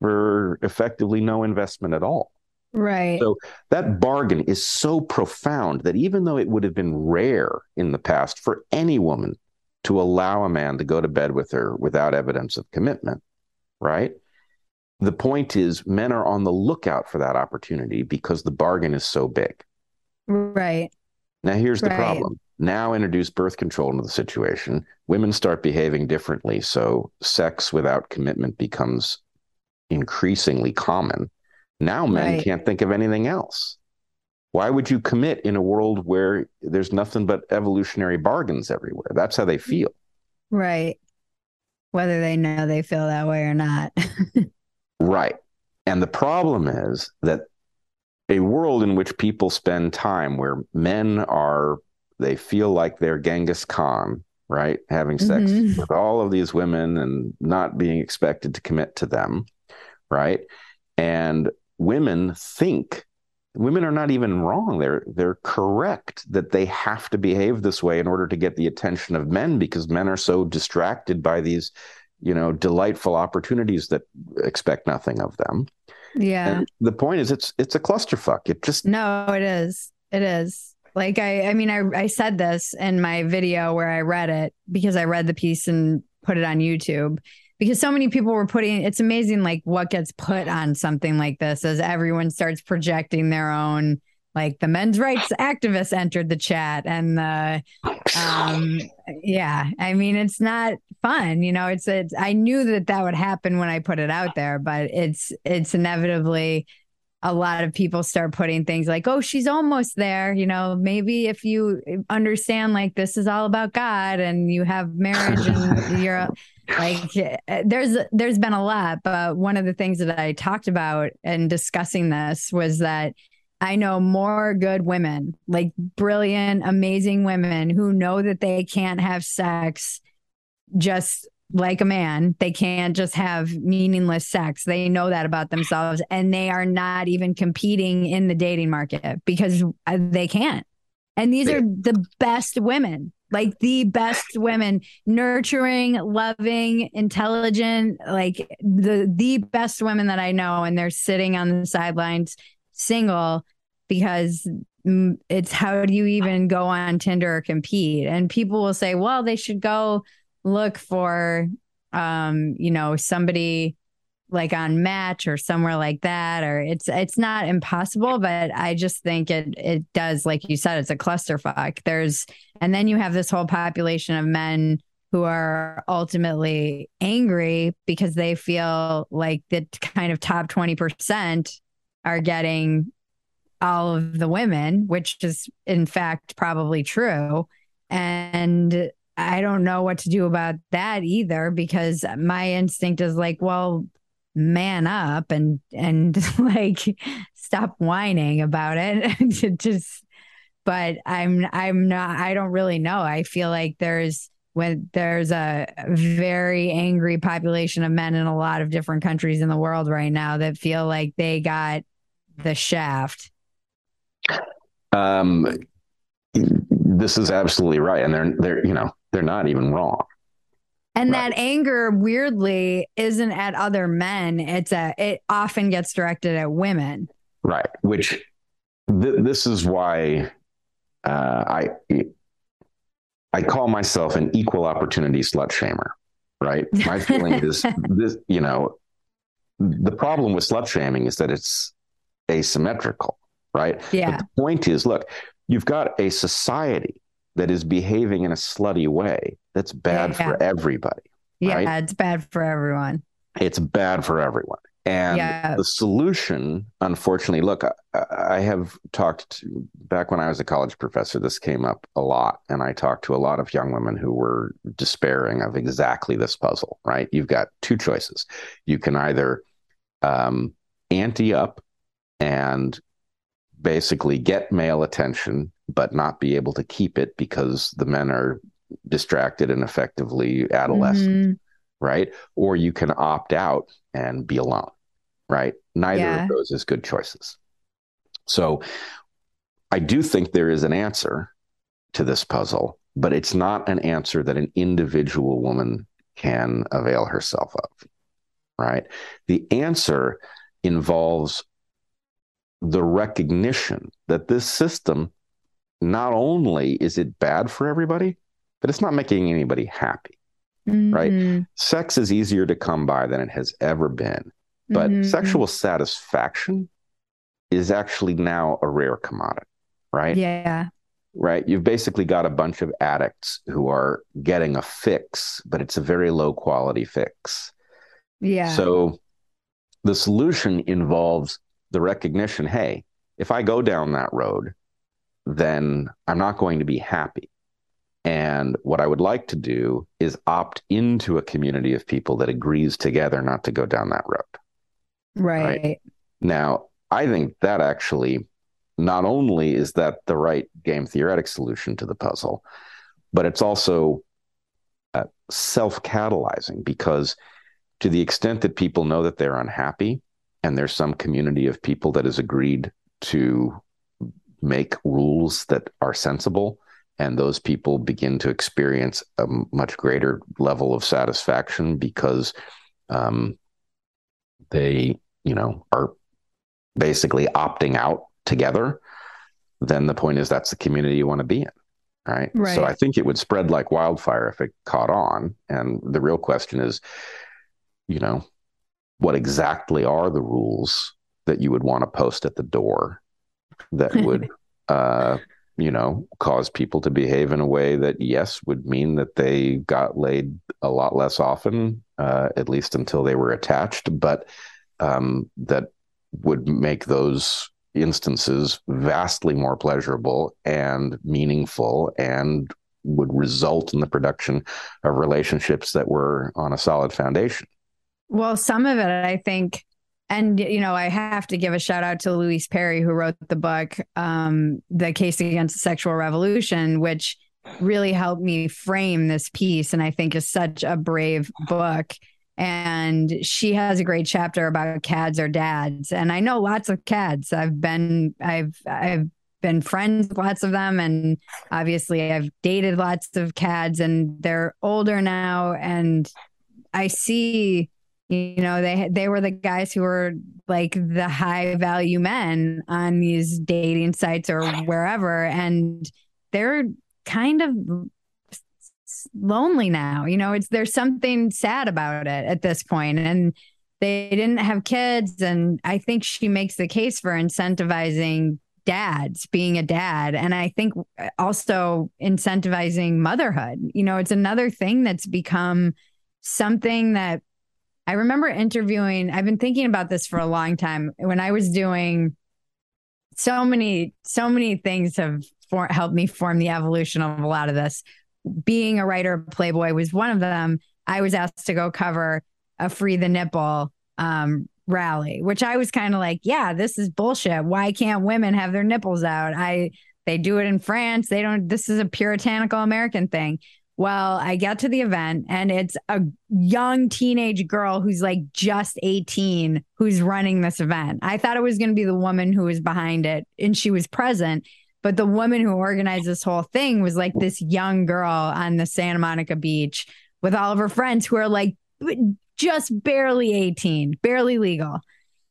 for effectively no investment at all. Right. So that bargain is so profound that even though it would have been rare in the past for any woman to allow a man to go to bed with her without evidence of commitment, right? The point is, men are on the lookout for that opportunity because the bargain is so big. Right. Now, here's the right. problem Now introduce birth control into the situation. Women start behaving differently. So sex without commitment becomes increasingly common. Now men Right. can't think of anything else. Why would you commit in a world where there's nothing but evolutionary bargains everywhere? That's how they feel. Right. Whether they know they feel that way or not. Right. And the problem is that a world in which people spend time where men are, they feel like they're Genghis Khan, right? Having sex Mhm. with all of these women and not being expected to commit to them, right? And women think women are not even wrong. They're they're correct that they have to behave this way in order to get the attention of men because men are so distracted by these, you know, delightful opportunities that expect nothing of them. yeah. And the point is it's it's a clusterfuck. It just No, it is. It is. Like I I mean I I said this in my video where I read it because I read the piece and put it on YouTube because so many people were putting it's amazing like what gets put on something like this as everyone starts projecting their own like the men's rights activists entered the chat and the um yeah i mean it's not fun you know it's it's i knew that that would happen when i put it out there but it's it's inevitably a lot of people start putting things like oh she's almost there you know maybe if you understand like this is all about god and you have marriage and you're like eh, there's there's been a lot but one of the things that i talked about in discussing this was that I know more good women, like brilliant, amazing women who know that they can't have sex just like a man. They can't just have meaningless sex. They know that about themselves and they are not even competing in the dating market because uh, they can't. And these are the best women, like the best women, nurturing, loving, intelligent, like the the best women that I know and they're sitting on the sidelines single because mm, it's how do you even go on Tinder or compete? And people will say, well, they should go look for, um, you know, somebody like on Match or somewhere like that. Or it's it's not impossible, but I just think it it does, like you said, it's a clusterfuck. There's and then you have this whole population of men who are ultimately angry because they feel like the kind of top 20% are getting all of the women, which is in fact probably true. And I don't know what to do about that either because my instinct is like, well, man up and and like stop whining about it. Just but I'm I'm not I don't really know. I feel like there's when there's a very angry population of men in a lot of different countries in the world right now that feel like they got the shaft. um this is absolutely right. And they're they're you know, they're not even wrong. And Right. that anger weirdly isn't at other men. It's a it often gets directed at women. Right. Which th- this is why uh, I I call myself an equal opportunity slut shamer. Right. My feeling is this. You know, the problem with slut shaming is that it's asymmetrical. Right. Yeah. But the point is, look, you've got a society that is behaving in a slutty way that's bad Yeah. for everybody. Yeah, Right. it's bad for everyone. it's bad for everyone. And Yeah. the solution, unfortunately, look, I, I have talked to, back when I was a college professor, this came up a lot. And I talked to a lot of young women who were despairing of exactly this puzzle, right? You've got two choices. You can either um, ante up and basically get male attention, but not be able to keep it because the men are distracted and effectively adolescent Mhm. right? Or you can opt out and be alone, right? Neither Yeah. of those is good choices. So I do think there is an answer to this puzzle, but it's not an answer that an individual woman can avail herself of, right? The answer involves the recognition that this system not only is it bad for everybody, but it's not making anybody happy Right. Mhm. sex is easier to come by than it has ever been. But Mhm. sexual satisfaction is actually now a rare commodity, right? Yeah. right? You've basically got a bunch of addicts who are getting a fix, but it's a very low quality fix. Yeah. So the solution involves the recognition hey, if I go down that road, then I'm not going to be happy. And what I would like to do is opt into a community of people that agrees together not to go down that road. Right. right. Now, I think that actually not only is that the right game theoretic solution to the puzzle, but it's also uh, self catalyzing because to the extent that people know that they're unhappy and there's some community of people that has agreed to make rules that are sensible and those people begin to experience a much greater level of satisfaction because um, they you know are basically opting out together then the point is that's the community you want to be in right? right so i think it would spread like wildfire if it caught on and the real question is you know what exactly are the rules that you would want to post at the door that would uh you know cause people to behave in a way that yes would mean that they got laid a lot less often uh, at least until they were attached but um, that would make those instances vastly more pleasurable and meaningful and would result in the production of relationships that were on a solid foundation. Well, some of it, I think, and you know, I have to give a shout out to Louise Perry, who wrote the book, um, "The Case Against Sexual Revolution," which really helped me frame this piece, and I think is such a brave book. And she has a great chapter about cads or dads. And i know lots of cads. I've been i've i've been friends with lots of them. And obviously i've dated lots of cads and they're older now. And i see you know they they were the guys who were like the high value men on these dating sites or wherever and they're kind of lonely now. You know, it's there's something sad about it at this. And they didn't have kids. And I think she makes the case for incentivizing dads being a dad. And I think uh, also incentivizing motherhood. You know, it's another thing that's become something that I remember interviewing. I've been thinking about this for a long time. When I was doing so many, so many things have for, helped me form the evolution of a lot of this being a writer of Playboy was one of them. I was asked to go cover a free the nipple um, rally, which I was kind of like, yeah, this is bullshit. Why can't women have their nipples out? I they do it in France. They don't. This is a puritanical American thing. Well, I get to the event and it's a young teenage girl who's like just 18 who's running this event. I thought it was going to be the woman who was behind it and she was present. But the woman who organized this whole thing was like this young girl on the Santa Monica beach with all of her friends who are like just barely 18, barely legal.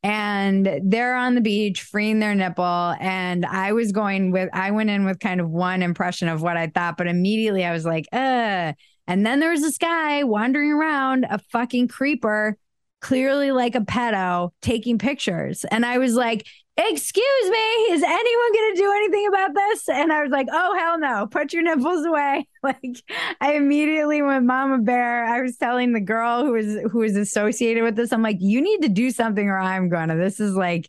And they're on the beach freeing their nipple. And I was going with, I went in with kind of one impression of what I thought, but immediately I was like, uh. And then there was this guy wandering around, a fucking creeper, clearly like a pedo, taking pictures. And I was like, excuse me, is anyone going to do anything about this? And I was like, oh, hell no, put your nipples away. Like I immediately went mama bear. I was telling the girl who was, who was associated with this, I'm like, you need to do something or I'm going to, this is like,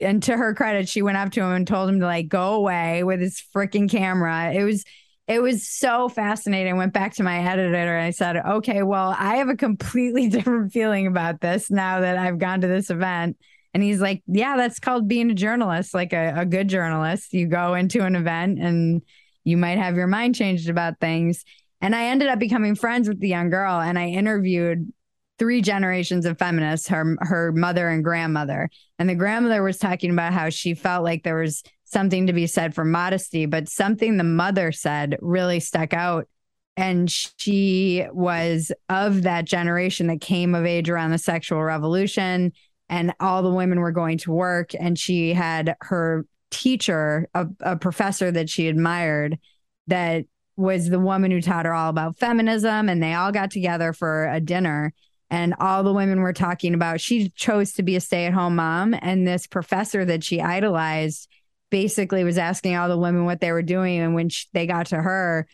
and to her credit, she went up to him and told him to like go away with his freaking camera. It was, it was so fascinating. I went back to my editor and I said, okay, well, I have a completely different feeling about this now that I've gone to this event. And he's like, Yeah, that's called being a journalist, like a, a good journalist. You go into an event and you might have your mind changed about things. And I ended up becoming friends with the young girl and I interviewed three generations of feminists, her her mother and grandmother. And the grandmother was talking about how she felt like there was something to be said for modesty, but something the mother said really stuck out. And she was of that generation that came of age around the sexual revolution and all the women were going to work and she had her teacher a, a professor that she admired that was the woman who taught her all about feminism and they all got together for a dinner and all the women were talking about she chose to be a stay-at-home mom and this professor that she idolized basically was asking all the women what they were doing. And when she, they got to her,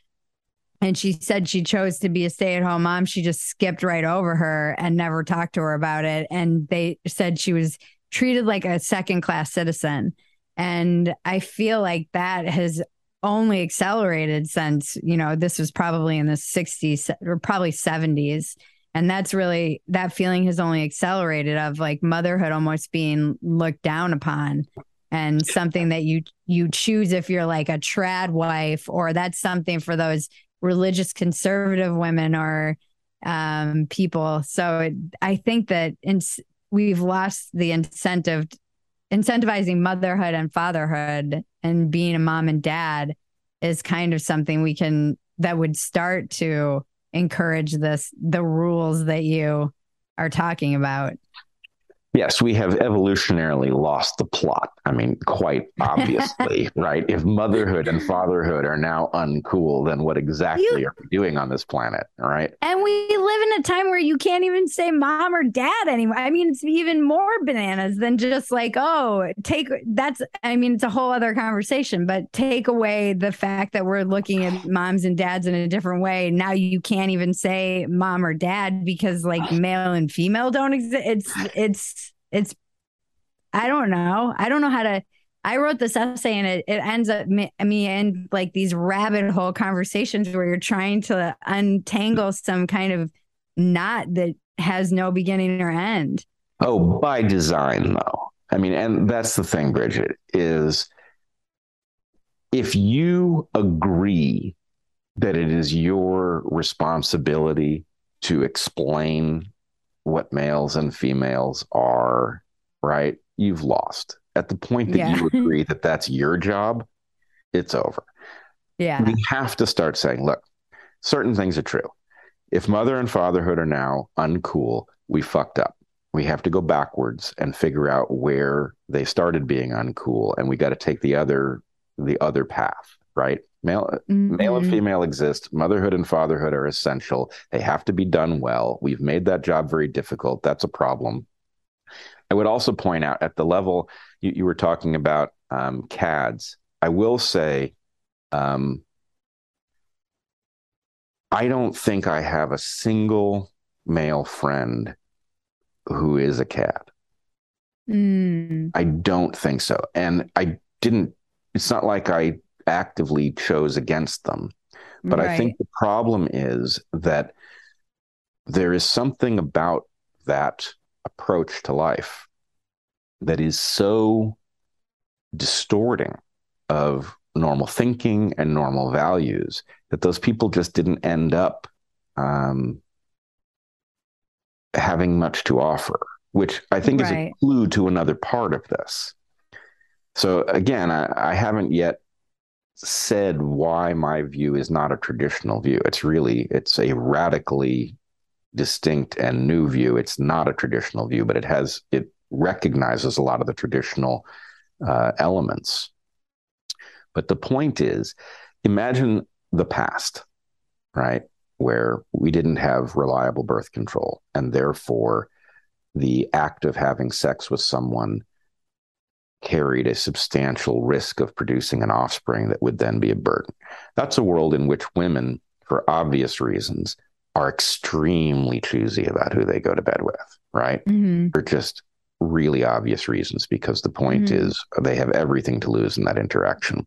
and she said she chose to be a stay at home mom, she just skipped right over her and never talked to her about it. And they said she was treated like a second class citizen. And I feel like that has only accelerated since, you know, this was probably in the 60s or probably 70s. And that's really that feeling has only accelerated of like motherhood almost being looked down upon and something that you you choose if you're like a trad wife or that's something for those religious conservative women or um, people. So it, I think that in, we've lost the incentive incentivizing motherhood and fatherhood and being a mom and dad is kind of something we can that would start to encourage this the rules that you are talking about Yes, we have evolutionarily lost the plot. I mean, quite obviously, right? If motherhood and fatherhood are now uncool, then what exactly you, are we doing on this planet? Right. And we live in a time where you can't even say mom or dad anymore. I mean, it's even more bananas than just like, oh, take that's, I mean, it's a whole other conversation, but take away the fact that we're looking at moms and dads in a different way. Now you can't even say mom or dad because like male and female don't exist. It's, it's, it's I don't know. I don't know how to I wrote this essay and it, it ends up me, me in like these rabbit hole conversations where you're trying to untangle some kind of knot that has no beginning or end. Oh, by design though. I mean, and that's the thing, Bridget, is if you agree that it is your responsibility to explain what males and females are, right? You've lost. At the point that yeah. you agree that that's your job, it's over. Yeah. We have to start saying, look, certain things are true. If mother and fatherhood are now uncool, we fucked up. We have to go backwards and figure out where they started being uncool and we got to take the other the other path, right? Male, mm-hmm. male and mm-hmm. female exist. Motherhood and fatherhood are essential. They have to be done well. We've made that job very difficult. That's a problem. I would also point out at the level you, you were talking about um, CADs. I will say, um, I don't think I have a single male friend who is a CAD. Mm. I don't think so. And I didn't, it's not like I actively chose against them. But right. I think the problem is that there is something about that approach to life that is so distorting of normal thinking and normal values that those people just didn't end up um, having much to offer, which I think right. is a clue to another part of this. So again, I, I haven't yet said why my view is not a traditional view. It's really it's a radically distinct and new view. It's not a traditional view, but it has it recognizes a lot of the traditional uh, elements. But the point is, imagine the past, right, where we didn't have reliable birth control, and therefore the act of having sex with someone carried a substantial risk of producing an offspring that would then be a burden. That's a world in which women, for obvious reasons, are extremely choosy about who they go to bed with, right? Mm-hmm. For just really obvious reasons, because the point mm-hmm. is they have everything to lose in that interaction.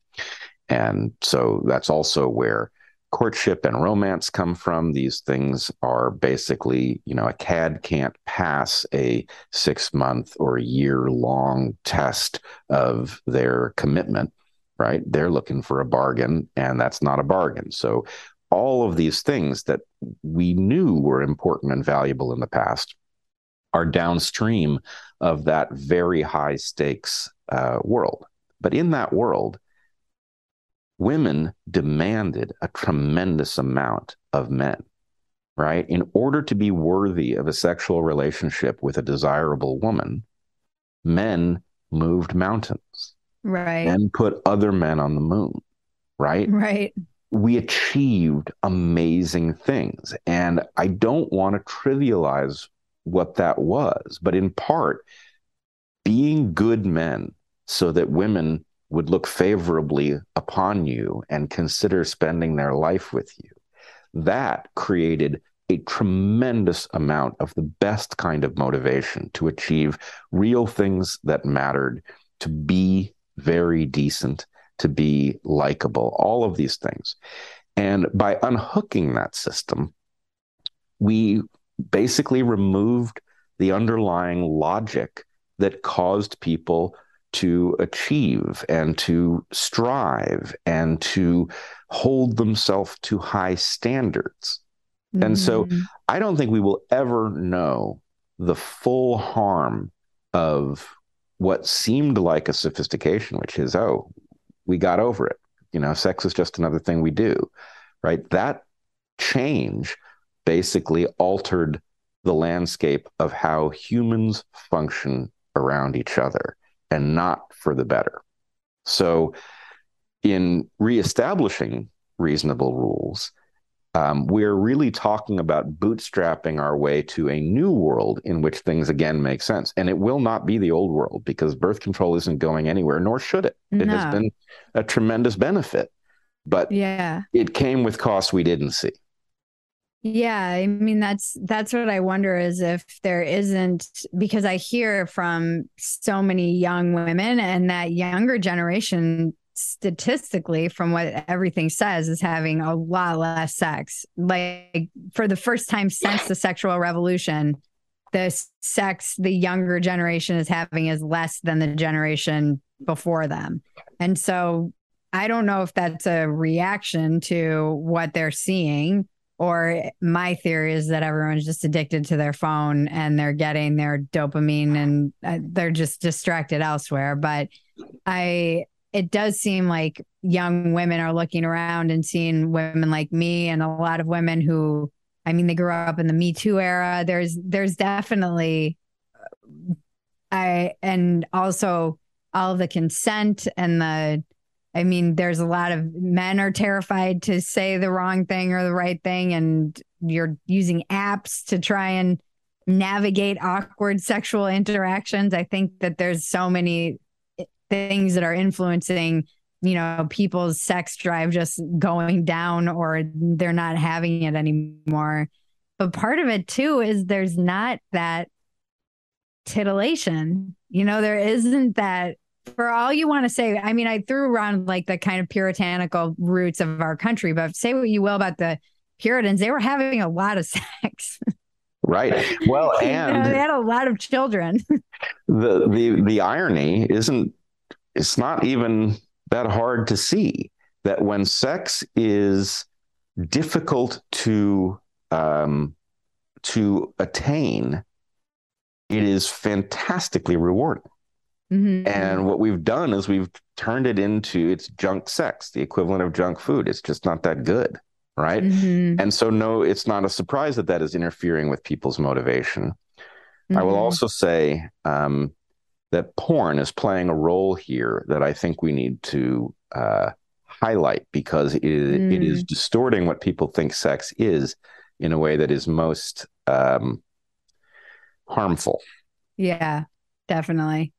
And so that's also where courtship and romance come from. These things are basically, you know, a CAD can't pass a six month or a year long test of their commitment, right? They're looking for a bargain, and that's not a bargain. So, all of these things that we knew were important and valuable in the past are downstream of that very high stakes uh, world. But in that world, women demanded a tremendous amount of men, right? In order to be worthy of a sexual relationship with a desirable woman, men moved mountains. Right. And put other men on the moon, right? Right. We achieved amazing things. And I don't want to trivialize what that was, but in part, being good men so that women would look favorably upon you and consider spending their life with you. That created a tremendous amount of the best kind of motivation to achieve real things that mattered, to be very decent, to be likable, all of these things. And by unhooking that system, we basically removed the underlying logic that caused people to achieve and to strive and to hold themselves to high standards. Mm-hmm. And so mm-hmm. I don't think we will ever know the full harm of what seemed like a sophistication, which is, oh, we got over it. You know, sex is just another thing we do, right? That change basically altered the landscape of how humans function around each other and not for the better. So, in reestablishing reasonable rules, um, we're really talking about bootstrapping our way to a new world in which things again make sense. And it will not be the old world because birth control isn't going anywhere, nor should it. It has been a tremendous benefit, but yeah, it came with costs we didn't see. Yeah, I mean that's that's what I wonder is if there isn't because I hear from so many young women and that younger generation statistically from what everything says is having a lot less sex. Like for the first time since the sexual revolution, the sex the younger generation is having is less than the generation before them. And so I don't know if that's a reaction to what they're seeing or my theory is that everyone's just addicted to their phone and they're getting their dopamine and uh, they're just distracted elsewhere. But i it does seem like young women are looking around and seeing women like me and a lot of women who i mean they grew up in the me too era. There's there's definitely i and also all the consent and the I mean, there's a lot of men are terrified to say the wrong thing or the right thing, and you're using apps to try and navigate awkward sexual interactions. I think that there's so many things that are influencing, you know, people's sex drive just going down or they're not having it anymore. But part of it too is there's not that titillation. You know, there isn't that for all you want to say, I mean, I threw around like the kind of puritanical roots of our country, but say what you will about the Puritans, they were having a lot of sex. Right. Well, and you know, they had a lot of children. the the the irony isn't it's not even that hard to see that when sex is difficult to um, to attain, it is fantastically rewarding. Mm-hmm. And what we've done is we've turned it into it's junk sex, the equivalent of junk food. It's just not that good, right? Mm-hmm. And so, no, it's not a surprise that that is interfering with people's motivation. Mm-hmm. I will mm-hmm. also say um, that porn is playing a role here that I think we need to uh, highlight because it, mm. it is mm. distorting what people think sex is in a way that is most um, harmful. Yeah, definitely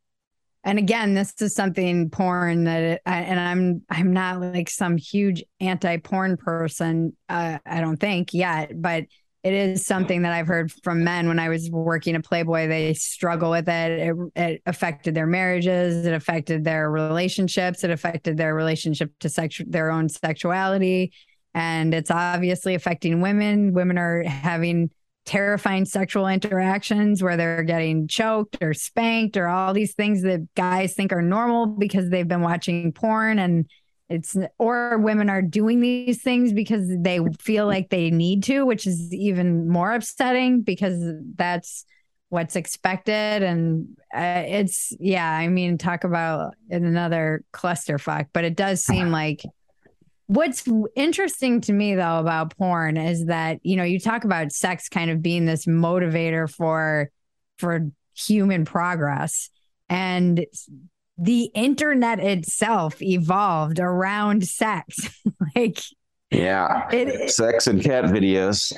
and again this is something porn that it, I, and i'm i'm not like some huge anti-porn person uh, i don't think yet but it is something that i've heard from men. When i was working at playboy they struggle with it. it it affected their marriages. It affected their relationships. It affected their relationship to sex their own sexuality. And it's obviously affecting women. Women are having terrifying sexual interactions where they're getting choked or spanked or all these things that guys think are normal because they've been watching porn and it's or women are doing these things because they feel like they need to which is even more upsetting because that's what's expected. And uh, it's yeah i mean talk about another clusterfuck but it does seem like What's interesting to me though about porn is that you know you talk about sex kind of being this motivator for for human progress. And the internet itself evolved around sex. Like yeah. it, sex and cat videos.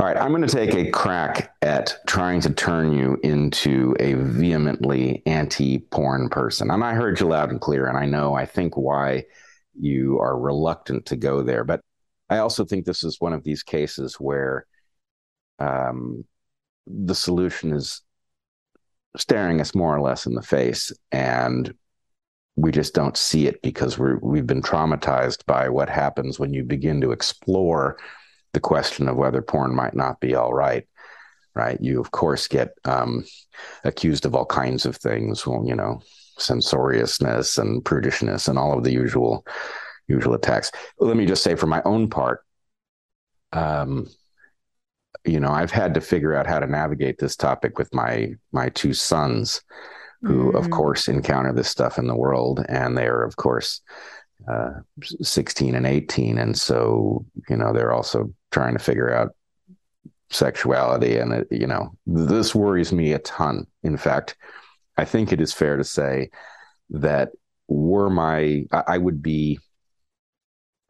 All right, I'm going to take a crack at trying to turn you into a vehemently anti porn person. And I heard you loud and clear, and I know, I think why you are reluctant to go there. But I also think this is one of these cases where um, the solution is staring us more or less in the face. And we just don't see it because we're, we've been traumatized by what happens when you begin to explore the question of whether porn might not be all right right you of course get um, accused of all kinds of things well you know censoriousness and prudishness and all of the usual usual attacks let me just say for my own part um, you know i've had to figure out how to navigate this topic with my my two sons who mm. of course encounter this stuff in the world and they're of course uh, 16 and 18 and so you know they're also trying to figure out sexuality and it, you know this worries me a ton in fact i think it is fair to say that were my i would be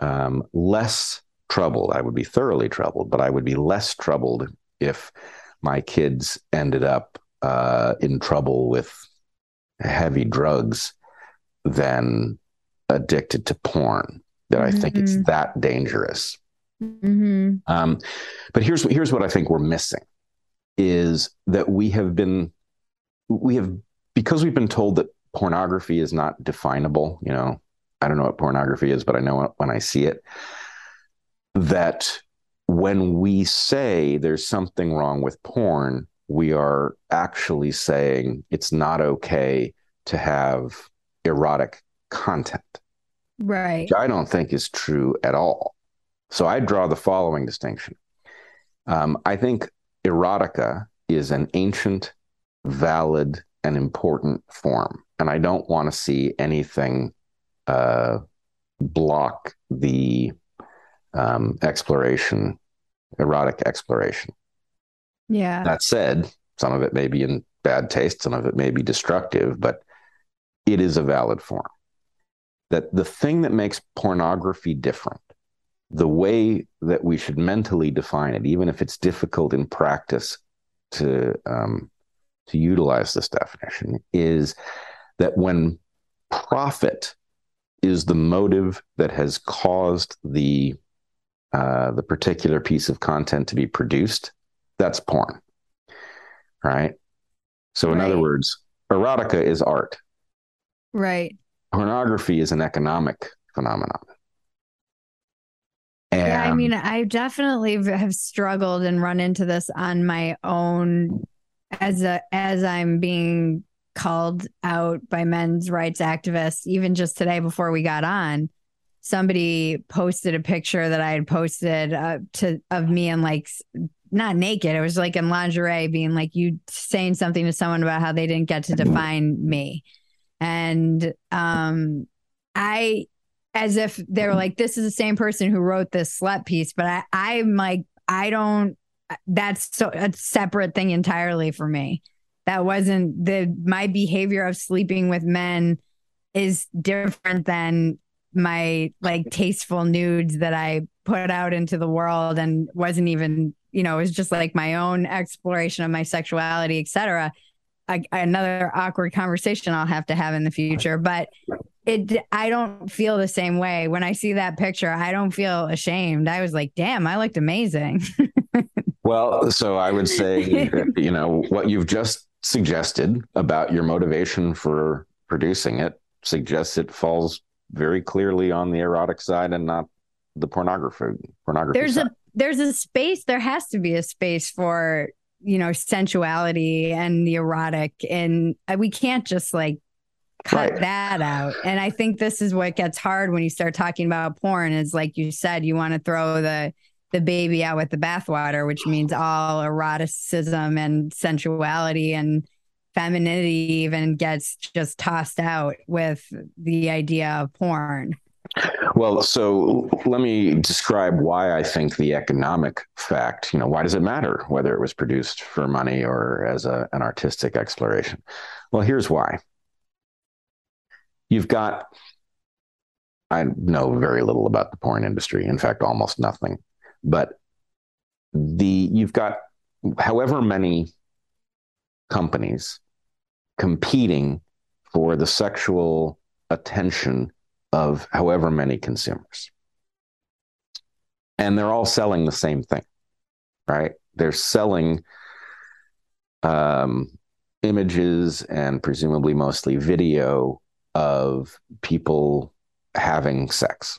um, less troubled i would be thoroughly troubled but i would be less troubled if my kids ended up uh, in trouble with heavy drugs than addicted to porn that mm-hmm. I think it's mm-hmm. that dangerous. Mm-hmm. Um, but here's here's what I think we're missing is that we have been we have because we've been told that pornography is not definable. You know, I don't know what pornography is, but I know it when I see it. That when we say there's something wrong with porn, we are actually saying it's not okay to have erotic content. Right. Which I don't think is true at all. So I draw the following distinction. Um, I think erotica is an ancient, valid, and important form. And I don't want to see anything uh, block the um, exploration, erotic exploration. Yeah. That said, some of it may be in bad taste, some of it may be destructive, but it is a valid form that the thing that makes pornography different, the way that we should mentally define it, even if it's difficult in practice to um, to utilize this definition, is that when profit is the motive that has caused the uh, the particular piece of content to be produced, that's porn, right? So, in right. other words, erotica is art, right? pornography is an economic phenomenon. And yeah, I mean, I definitely have struggled and run into this on my own as a as I'm being called out by men's rights activists. Even just today, before we got on, somebody posted a picture that I had posted uh, to of me and like not naked. It was like in lingerie, being like you saying something to someone about how they didn't get to define me and um i as if they're like this is the same person who wrote this slut piece but i i'm like i don't that's so a separate thing entirely for me that wasn't the my behavior of sleeping with men is different than my like tasteful nudes that I put out into the world and wasn't even, you know, it was just like my own exploration of my sexuality, etc another awkward conversation I'll have to have in the future. But it, I don't feel the same way when I see that picture. I don't feel ashamed. I was like, damn, I looked amazing. well, so I would say, you know, what you've just suggested about your motivation for producing it suggests it falls very clearly on the erotic side and not the pornography pornography there's side. a there's a space there has to be a space for you know sensuality and the erotic and we can't just like cut right. that out and i think this is what gets hard when you start talking about porn is like you said you want to throw the the baby out with the bathwater which means all eroticism and sensuality and femininity even gets just tossed out with the idea of porn well, so let me describe why I think the economic fact, you know, why does it matter whether it was produced for money or as a, an artistic exploration? Well, here's why. You've got, I know very little about the porn industry, in fact, almost nothing, but the you've got however many companies competing for the sexual attention of however many consumers. And they're all selling the same thing, right? They're selling um, images and presumably mostly video of people having sex.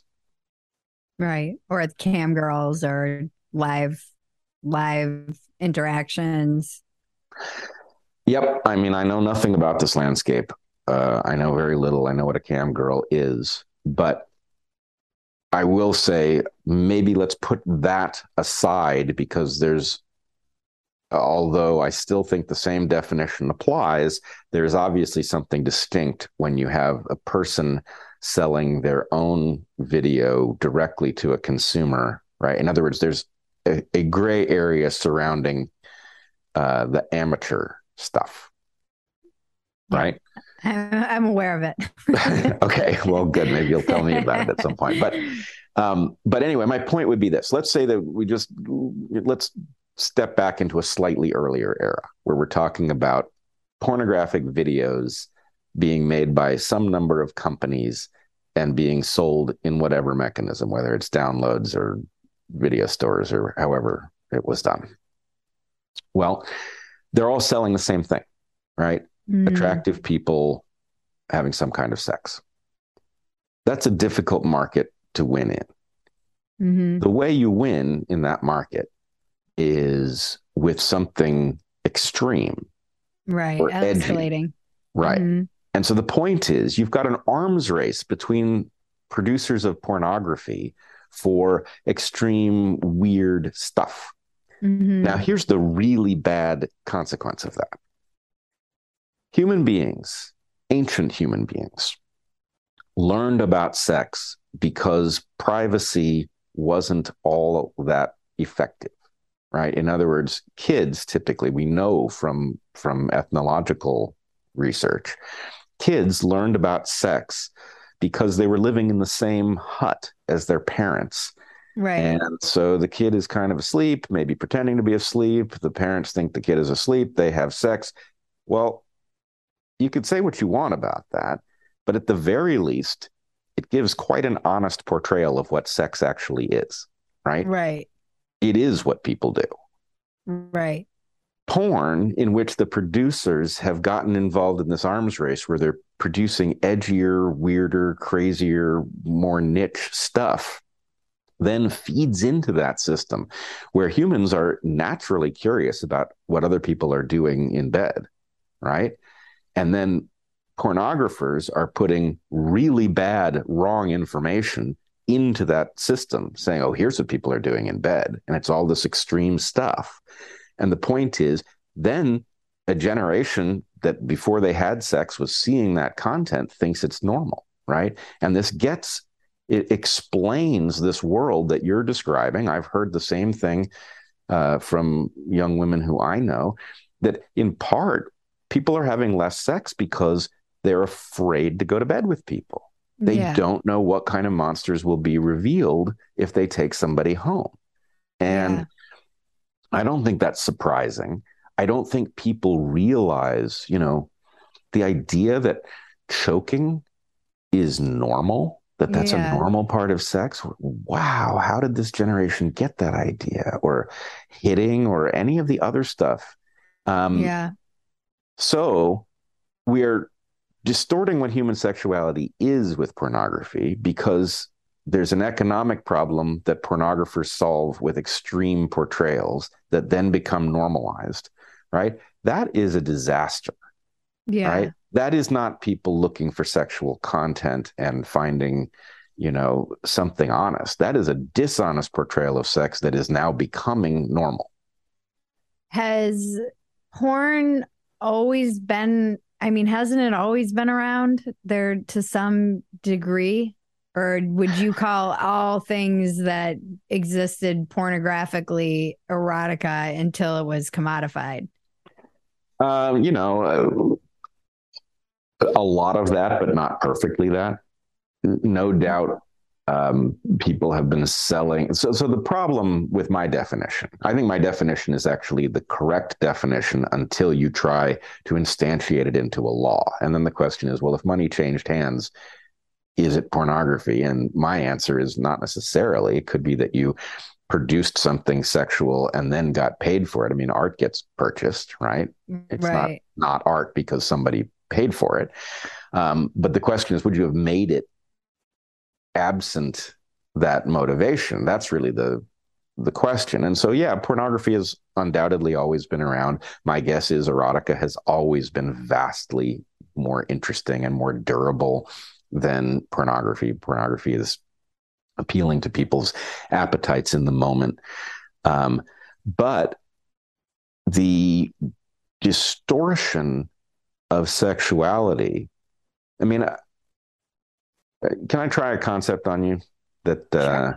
Right. Or cam girls or live live interactions. Yep. I mean, I know nothing about this landscape. Uh, I know very little. I know what a cam girl is, but I will say maybe let's put that aside because there's, although I still think the same definition applies, there's obviously something distinct when you have a person selling their own video directly to a consumer, right? In other words, there's a, a gray area surrounding uh, the amateur stuff, right? I'm aware of it. okay, well, good. Maybe you'll tell me about it at some point. But, um, but anyway, my point would be this: let's say that we just let's step back into a slightly earlier era where we're talking about pornographic videos being made by some number of companies and being sold in whatever mechanism, whether it's downloads or video stores or however it was done. Well, they're all selling the same thing, right? Mm. Attractive people having some kind of sex. That's a difficult market to win in. Mm-hmm. The way you win in that market is with something extreme. Right. Escalating. Right. Mm-hmm. And so the point is you've got an arms race between producers of pornography for extreme weird stuff. Mm-hmm. Now, here's the really bad consequence of that human beings, ancient human beings, learned about sex because privacy wasn't all that effective right in other words kids typically we know from from ethnological research kids learned about sex because they were living in the same hut as their parents Right. And so the kid is kind of asleep, maybe pretending to be asleep. The parents think the kid is asleep. They have sex. Well, you could say what you want about that, but at the very least, it gives quite an honest portrayal of what sex actually is, right? Right. It is what people do. Right. Porn, in which the producers have gotten involved in this arms race where they're producing edgier, weirder, crazier, more niche stuff then feeds into that system where humans are naturally curious about what other people are doing in bed, right? And then pornographers are putting really bad, wrong information into that system, saying, oh, here's what people are doing in bed. And it's all this extreme stuff. And the point is, then a generation that before they had sex was seeing that content thinks it's normal, right? And this gets it explains this world that you're describing. I've heard the same thing uh, from young women who I know that in part people are having less sex because they're afraid to go to bed with people. They yeah. don't know what kind of monsters will be revealed if they take somebody home. And yeah. I don't think that's surprising. I don't think people realize, you know, the idea that choking is normal that that's yeah. a normal part of sex wow how did this generation get that idea or hitting or any of the other stuff um, yeah so we're distorting what human sexuality is with pornography because there's an economic problem that pornographers solve with extreme portrayals that then become normalized right? That is a disaster yeah. right? That is not people looking for sexual content and finding you know something honest. That is a dishonest portrayal of sex that is now becoming normal. Has porn always been i mean hasn't it always been around there to some degree or would you call all things that existed pornographically erotica until it was commodified um, you know uh, a lot of that, but not perfectly that. No doubt um, people have been selling. So, so the problem with my definition, I think my definition is actually the correct definition until you try to instantiate it into a law. And then the question is, well, if money changed hands, is it pornography? And my answer is not necessarily. It could be that you produced something sexual and then got paid for it. I mean, art gets purchased, right? It's right. not not art because somebody paid for it. Um, but the question is, would you have made it absent that motivation? That's really the the question. And so, yeah, pornography has undoubtedly always been around. My guess is erotica has always been vastly more interesting and more durable than pornography. Pornography is appealing to people's appetites in the moment. Um, but the distortion of sexuality, I mean, can I try a concept on you that uh,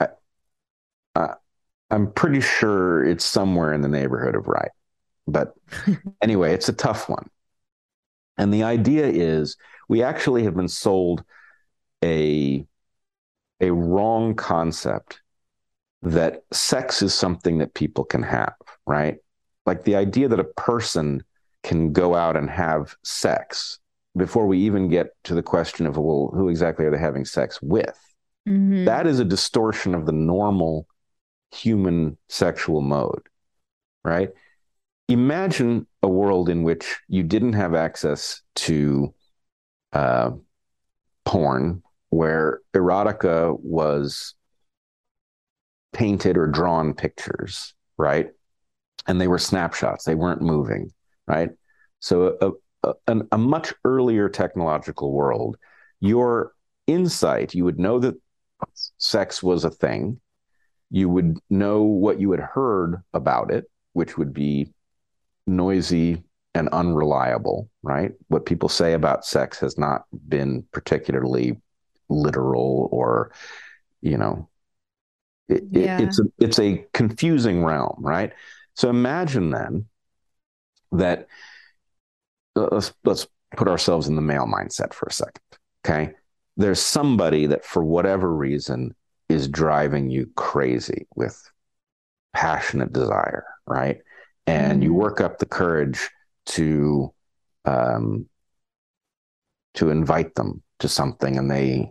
I, I, I'm pretty sure it's somewhere in the neighborhood of right. But anyway, it's a tough one. And the idea is we actually have been sold a a wrong concept that sex is something that people can have, right? Like the idea that a person can go out and have sex before we even get to the question of, well, who exactly are they having sex with? Mm-hmm. That is a distortion of the normal human sexual mode, right? Imagine a world in which you didn't have access to uh, porn, where erotica was painted or drawn pictures, right? And they were snapshots, they weren't moving, right? So a, a, a much earlier technological world, your insight, you would know that sex was a thing. You would know what you had heard about it, which would be noisy and unreliable, right? What people say about sex has not been particularly literal or, you know, it, yeah. it, it's a it's a confusing realm, right? So imagine then that uh, let's let's put ourselves in the male mindset for a second. Okay. There's somebody that for whatever reason is driving you crazy with passionate desire, right? And you work up the courage to um to invite them to something and they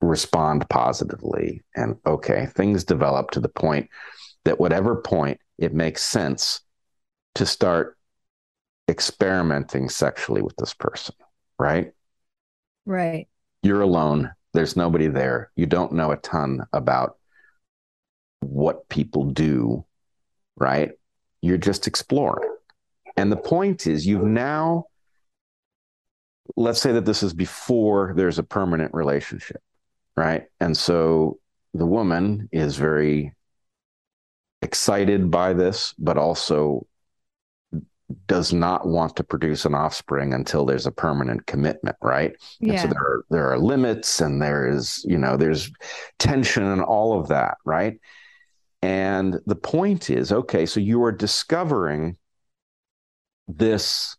respond positively and okay, things develop to the point that whatever point it makes sense to start experimenting sexually with this person, right? Right. You're alone. There's nobody there. You don't know a ton about what people do, right? You're just exploring. And the point is, you've now, let's say that this is before there's a permanent relationship, right? And so the woman is very excited by this, but also does not want to produce an offspring until there's a permanent commitment, right? Yeah. And so there are there are limits and there is, you know, there's tension and all of that, right? And the point is, okay, so you are discovering this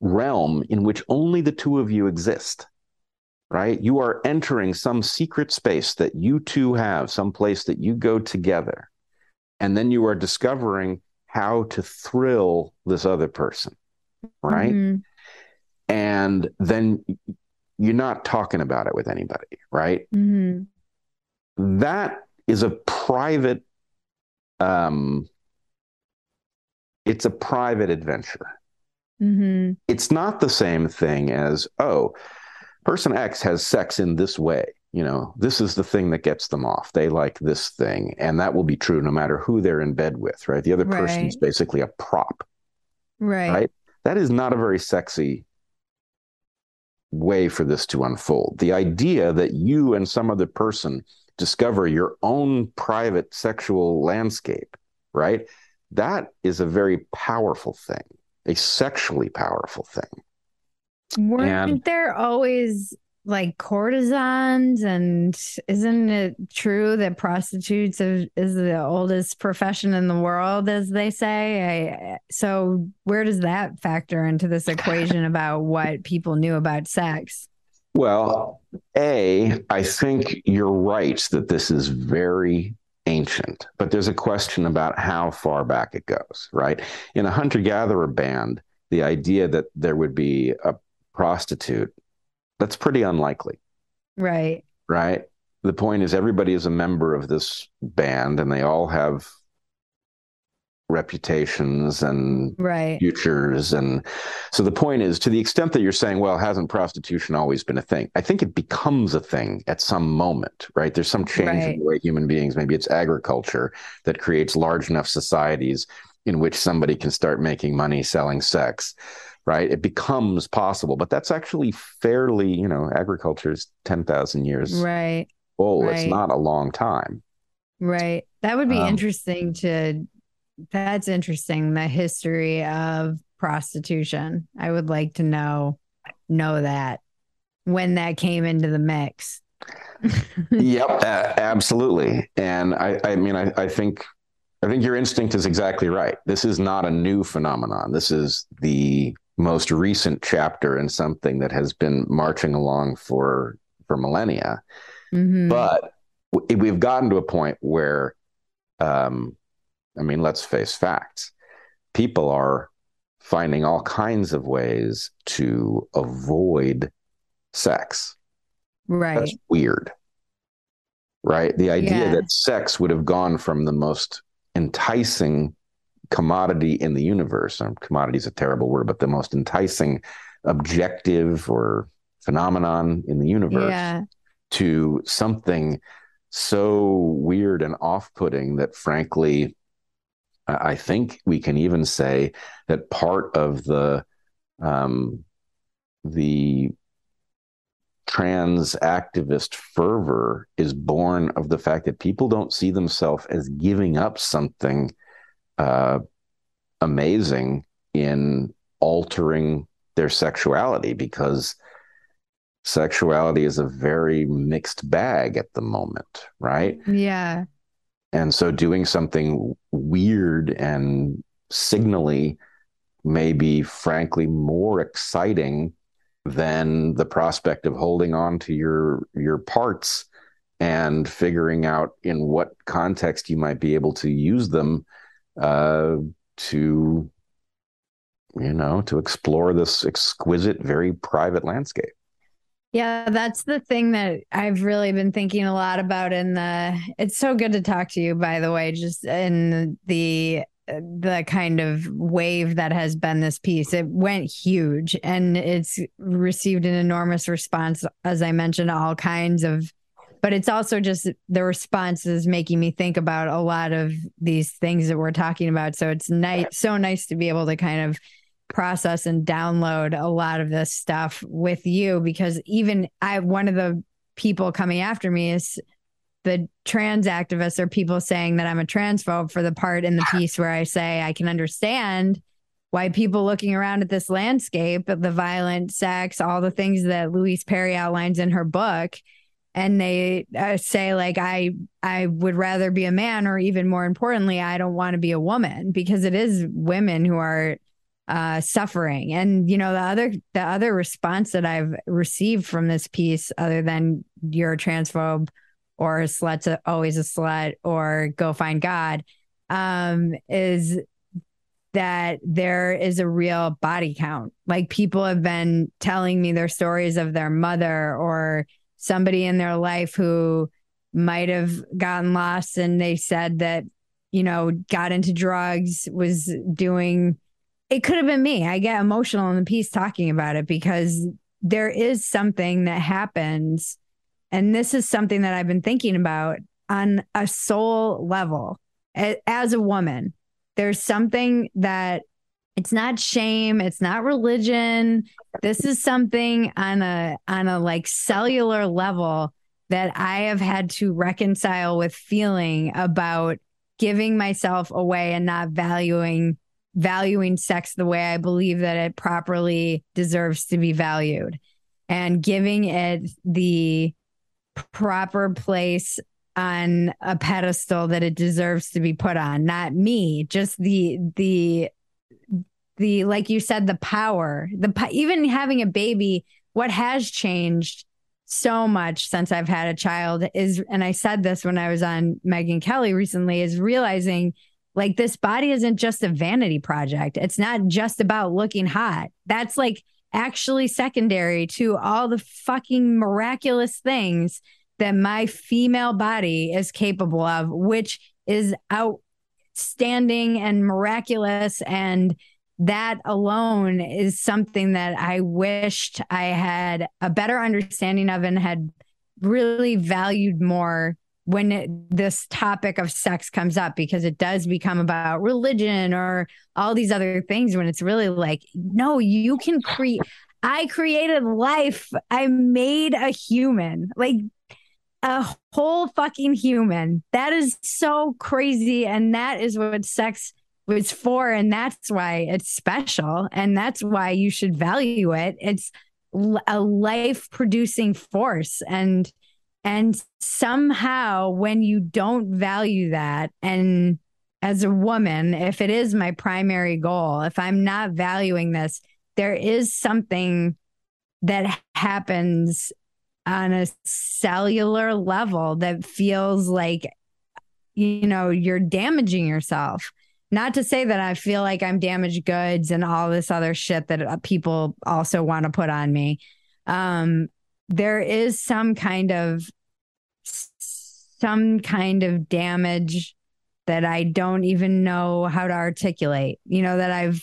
realm in which only the two of you exist. Right? You are entering some secret space that you two have, some place that you go together. And then you are discovering how to thrill this other person, right? Mm-hmm. And then you're not talking about it with anybody, right? Mm-hmm. That is a private um it's a private adventure. Mm-hmm. It's not the same thing as, oh, person X has sex in this way you know, this is the thing that gets them off. They like this thing. And that will be true no matter who they're in bed with, right? The other right. person is basically a prop. Right. Right. That is not a very sexy way for this to unfold. The idea that you and some other person discover your own private sexual landscape, right? That is a very powerful thing, a sexually powerful thing. Weren't and, there always like courtesans and isn't it true that prostitutes is the oldest profession in the world as they say I, so where does that factor into this equation about what people knew about sex Well, A, I think you're right that this is very ancient, but there's a question about how far back it goes, right? In a hunter gatherer band, the idea that there would be a prostitute, that's pretty unlikely. Right. Right. The point is, everybody is a member of this band and they all have reputations and right. futures. And so the point is, to the extent that you're saying, well, hasn't prostitution always been a thing? I think it becomes a thing at some moment, right? There's some change right. in the way human beings, maybe it's agriculture that creates large enough societies in which somebody can start making money selling sex. Right, it becomes possible, but that's actually fairly, you know, agriculture is ten thousand years right. old. Right. It's not a long time. Right. That would be um, interesting to that's interesting. The history of prostitution. I would like to know know that when that came into the mix. yep, uh, absolutely. And I, I mean, I, I think, I think your instinct is exactly right. This is not a new phenomenon. This is the most recent chapter in something that has been marching along for for millennia. Mm-hmm. But we've gotten to a point where um, I mean, let's face facts. People are finding all kinds of ways to avoid sex. Right. That's weird. Right. The idea yeah. that sex would have gone from the most enticing commodity in the universe, and commodity is a terrible word, but the most enticing objective or phenomenon in the universe yeah. to something so weird and off putting that frankly I think we can even say that part of the um, the trans activist fervor is born of the fact that people don't see themselves as giving up something uh, amazing in altering their sexuality because sexuality is a very mixed bag at the moment, right? Yeah. And so doing something weird and signally may be frankly more exciting than the prospect of holding on to your your parts and figuring out in what context you might be able to use them uh, to you know to explore this exquisite very private landscape yeah, that's the thing that I've really been thinking a lot about in the it's so good to talk to you by the way just in the the kind of wave that has been this piece. It went huge and it's received an enormous response as I mentioned all kinds of but it's also just the response is making me think about a lot of these things that we're talking about. So it's nice so nice to be able to kind of process and download a lot of this stuff with you because even I one of the people coming after me is the trans activists or people saying that I'm a transphobe for the part in the piece where I say I can understand why people looking around at this landscape, the violent sex, all the things that Louise Perry outlines in her book, and they uh, say like I I would rather be a man, or even more importantly, I don't want to be a woman because it is women who are uh, suffering. And you know, the other the other response that I've received from this piece, other than you're a transphobe or a slut's a, always a slut or go find God, um, is that there is a real body count. Like people have been telling me their stories of their mother or somebody in their life who might have gotten lost and they said that you know got into drugs was doing it could have been me. I get emotional in the piece talking about it because there is something that happens. And this is something that I've been thinking about on a soul level as a woman. There's something that it's not shame, it's not religion. This is something on a on a like cellular level that I have had to reconcile with feeling about giving myself away and not valuing valuing sex the way I believe that it properly deserves to be valued and giving it the proper place on a pedestal that it deserves to be put on not me just the the the like you said the power the even having a baby what has changed so much since I've had a child is, and I said this when I was on Megyn Kelly recently, is realizing like this body isn't just a vanity project. It's not just about looking hot. That's like actually secondary to all the fucking miraculous things that my female body is capable of, which is outstanding and miraculous. And that alone is something that I wished I had a better understanding of and had really valued more when it, this topic of sex comes up because it does become about religion or all these other things when it's really like no you can create i created life. I made a human like a whole fucking human. That is so crazy. And that is what sex was for. And that's why it's special. And that's why you should value it. It's a life producing force. And and somehow, when you don't value that, and as a woman, if it is my primary goal, if I'm not valuing this, there is something that happens on a cellular level that feels like, you know, you're damaging yourself. Not to say that I feel like I'm damaged goods and all this other shit that uh, people also want to put on me. Um, there is some kind of some kind of damage that I don't even know how to articulate. You know that I've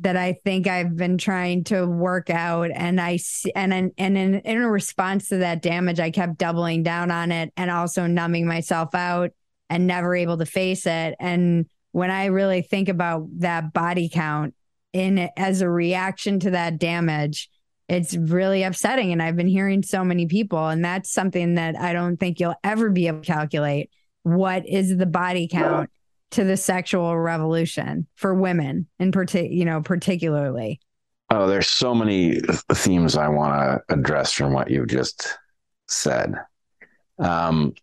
that I think I've been trying to work out and I and and in, in response to that damage I kept doubling down on it and also numbing myself out and never able to face it and when I really think about that body count in as a reaction to that damage it's really upsetting. And I've been hearing so many people, and that's something that I don't think you'll ever be able to calculate. What is the body count to the sexual revolution for women in particular, you know, particularly? Oh, there's so many themes I want to address from what you've just said. Um,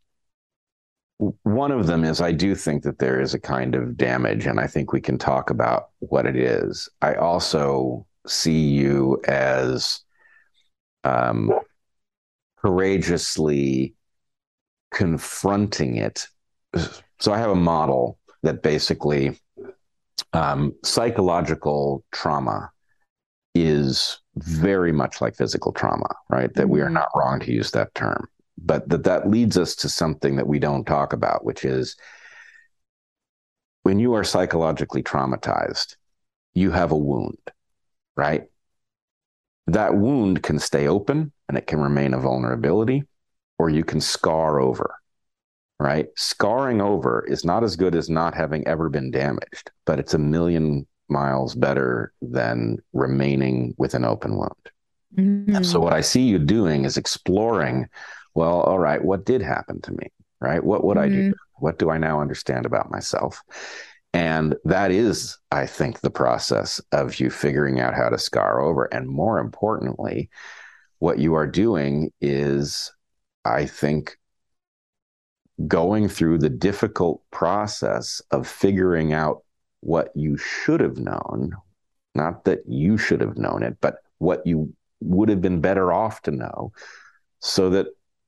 one of them is I do think that there is a kind of damage, and I think we can talk about what it is. I also see you as um, courageously confronting it. So I have a model that basically um, psychological trauma is very much like physical trauma, right? That we are mm-hmm. not wrong to use that term, but that that leads us to something that we don't talk about, which is when you are psychologically traumatized, you have a wound right? That wound can stay open and it can remain a vulnerability, or you can scar over, right? Scarring over is not as good as not having ever been damaged, but it's a million miles better than remaining with an open wound. Mm-hmm. So, what I see you doing is exploring well, all right, what did happen to me? Right? What would mm-hmm. I do? Mm-hmm. What do I now understand about myself? And that is, I think, the process of you figuring out how to scar over. And more importantly, what you are doing is, I think, going through the difficult process of figuring out what you should have known, not that you should have known it, but what you would have been better off to know so that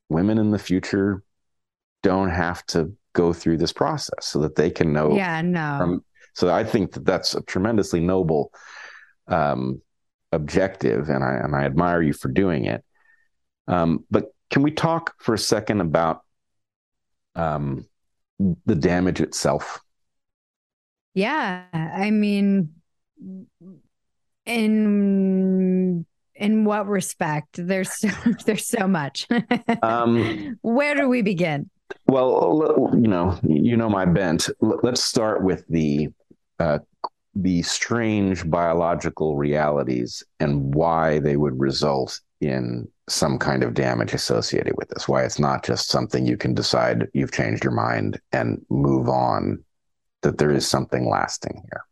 women in the future don't have to go through this process so that they can know. Yeah, no. From, so I think that that's a tremendously noble um, objective, and I and I admire you for doing it. Um, but can we talk for a second about um, the damage itself? Yeah, I mean, in in what respect? There's so, there's so much. um, Where do we begin? Well, you know, you know my bent. Let's start with the uh, the strange biological realities and why they would result in some kind of damage associated with this. Why it's not just something you can decide you've changed your mind and move on. That there is something lasting here.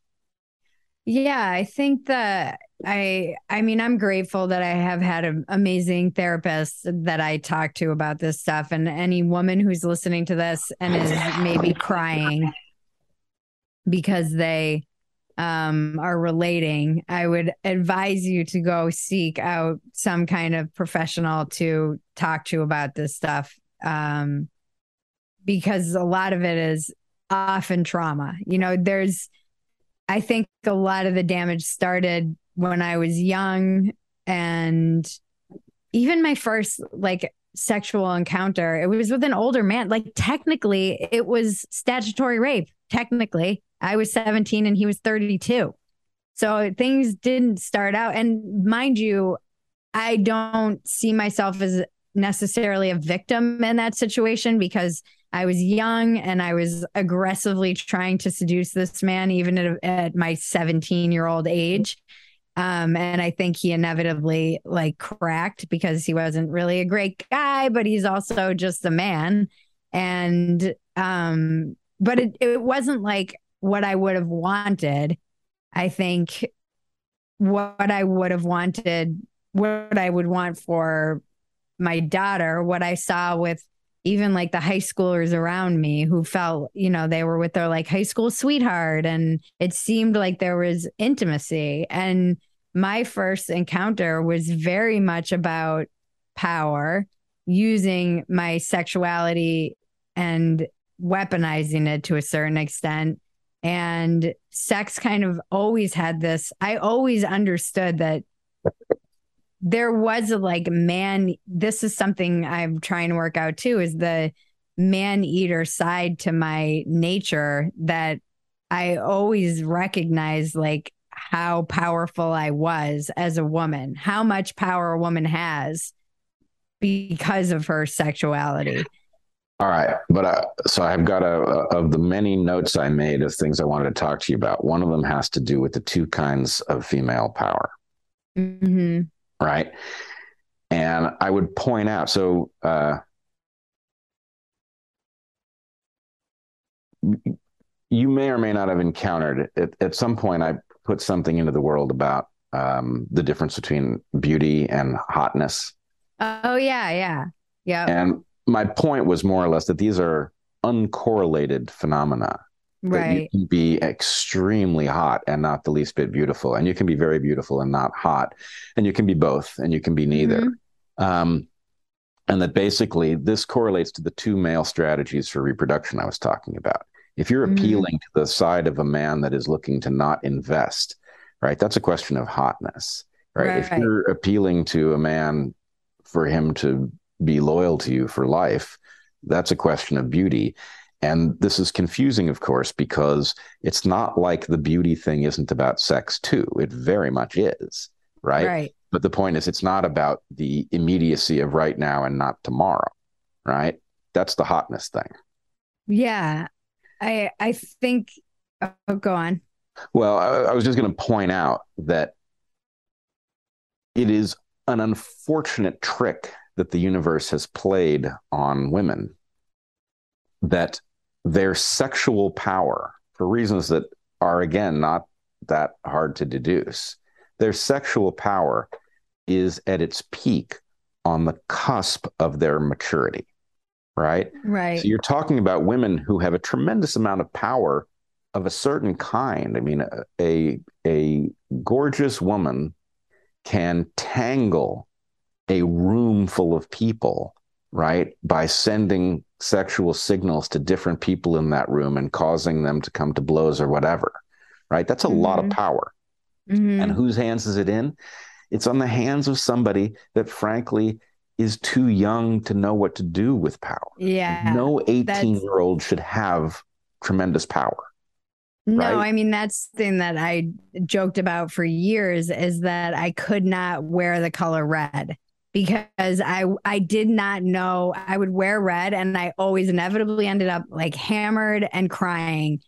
Yeah, I think that I I mean I'm grateful that I have had an amazing therapist that I talk to about this stuff and any woman who's listening to this and is maybe crying because they um, are relating, I would advise you to go seek out some kind of professional to talk to about this stuff. Um, because a lot of it is often trauma. You know, there's, I think a lot of the damage started when I was young and even my first like sexual encounter, it was with an older man. Like technically, it was statutory rape. Technically, I was 17 and he was 32. So things didn't start out. And mind you, I don't see myself as necessarily a victim in that situation because I was young and I was aggressively trying to seduce this man, even at, at my 17 year old age. Um, and I think he inevitably like cracked because he wasn't really a great guy, but he's also just a man. And, um, but it, it wasn't like what I would have wanted. I think what I would have wanted, what I would want for my daughter, what I saw with even like the high schoolers around me who felt, you know, they were with their like high school sweetheart and it seemed like there was intimacy. And my first encounter was very much about power, using my sexuality and weaponizing it to a certain extent and sex kind of always had this. I always understood that there was a like man. This is something I'm trying to work out too is the man eater side to my nature that I always recognize like how powerful I was as a woman, how much power a woman has because of her sexuality. All right, but uh, so I've got a, a, of the many notes I made of things I wanted to talk to you about. One of them has to do with the two kinds of female power, mm-hmm. right? And I would point out so uh, you may or may not have encountered it. At, at some point, I put something into the world about um, the difference between beauty and hotness. Oh yeah, yeah, yeah. And my point was more or less that these are uncorrelated phenomena. Right. you can be extremely hot and not the least bit beautiful, and you can be very beautiful and not hot, and you can be both, and you can be neither. Mm-hmm. Um, and that basically this correlates to the two male strategies for reproduction I was talking about. If you're mm-hmm. appealing mm-hmm. to the side of a man that is looking to not invest, right, that's a question of hotness, right? right? If you're appealing to a man for him to be loyal to you for life, that's a question of beauty. And this is confusing, of course, because it's not like the beauty thing isn't about sex, too. It very much is, right? Right. But the point is, it's not about the immediacy of right now and not tomorrow, right? That's the hotness thing. Yeah. I I think oh, go on. Well, I, I was just going to point out that it is an unfortunate trick that the universe has played on women that their sexual power, for reasons that are, again, not that hard to deduce, their sexual power is at its peak on the cusp of their maturity. Right. Right. So you're talking about women who have a tremendous amount of power of a certain kind. I mean, a, a, a gorgeous woman can tangle a room full of people, right, by sending sexual signals to different people in that room and causing them to come to blows or whatever, right? That's a mm-hmm. lot of mm-hmm. power. Mm-hmm. And whose hands is it in? It's on the hands of somebody that, frankly, is too young to know what to do with power. Yeah. No 18 year old should have tremendous power. No, right? I mean that's the thing that I joked about for years is that I could not wear the color red because I I did not know I would wear red and I always inevitably ended up like hammered and crying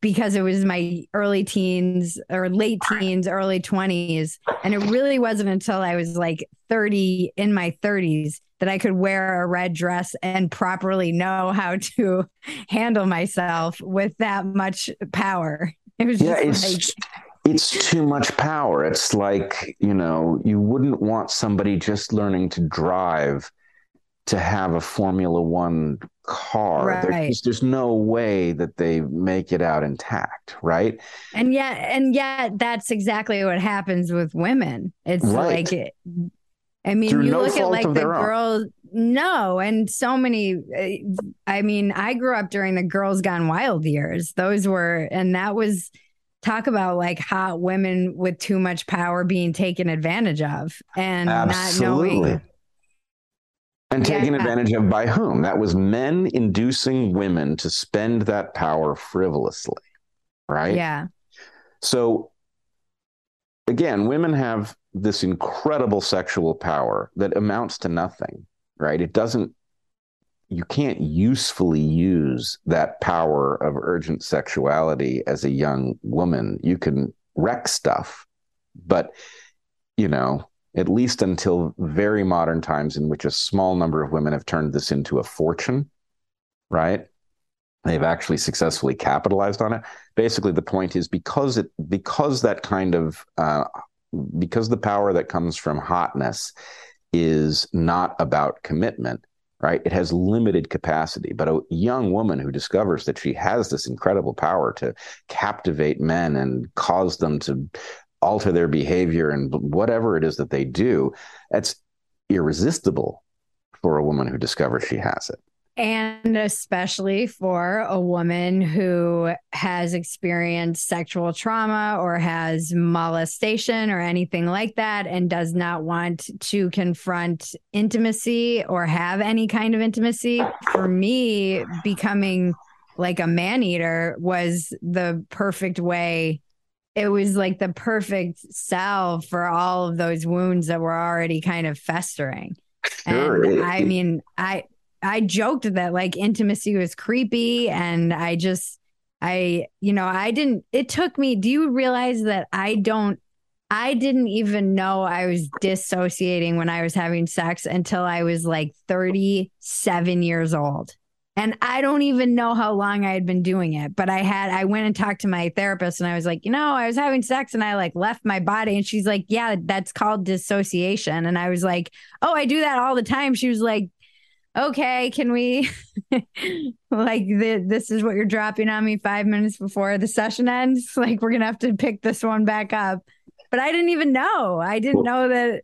because it was my early teens or late teens, early 20s. And it really wasn't until I was like 30 in my 30s that I could wear a red dress and properly know how to handle myself with that much power. It was yeah, just like it's too much power. It's like, you know, you wouldn't want somebody just learning to drive to have a Formula One car. Right. There's, there's no way that they make it out intact, right? And yet, and yet, that's exactly what happens with women. It's Right. like, it, I mean, Through you no look at like the own. girls. No, and so many. uh, I mean, I grew up during the Girls Gone Wild years. Those were, and that was talk about like hot women with too much power being taken advantage of, and not knowing. And taken Yeah. advantage of by whom? That was men inducing women to spend that power frivolously, right? Yeah, So, again, women have this incredible sexual power that amounts to nothing, right? It doesn't, you can't usefully use that power of urgent sexuality as a young woman. You can wreck stuff, but, you know, at least until very modern times in which a small number of women have turned this into a fortune, right? They've actually successfully capitalized on it. Basically, the point is because it because that kind of uh, because the power that comes from hotness is not about commitment, right? It has limited capacity. But a young woman who discovers that she has this incredible power to captivate men and cause them to alter their behavior and whatever it is that they do, that's irresistible for a woman who discovers she has it. and especially for a woman who has experienced sexual trauma or has molestation or anything like that and does not want to confront intimacy or have any kind of intimacy. For me, becoming like a man eater was the perfect way. It was like the perfect salve for all of those wounds that were already kind of festering. Sure. And I mean, I I joked that like intimacy was creepy and I just I you know, I didn't it took me do you realize that I don't I didn't even know I was dissociating when I was having sex until I was like 37 years old. And I don't even know how long I had been doing it, but I had I went and talked to my therapist and I was like, you know, I was having sex and I like left my body and she's like, yeah, that's called dissociation and I was like, "Oh, I do that all the time." She was like, "Okay, can we like the, this is what you're dropping on me 5 minutes before the session ends? Like we're going to have to pick this one back up." But I didn't even know. I didn't know that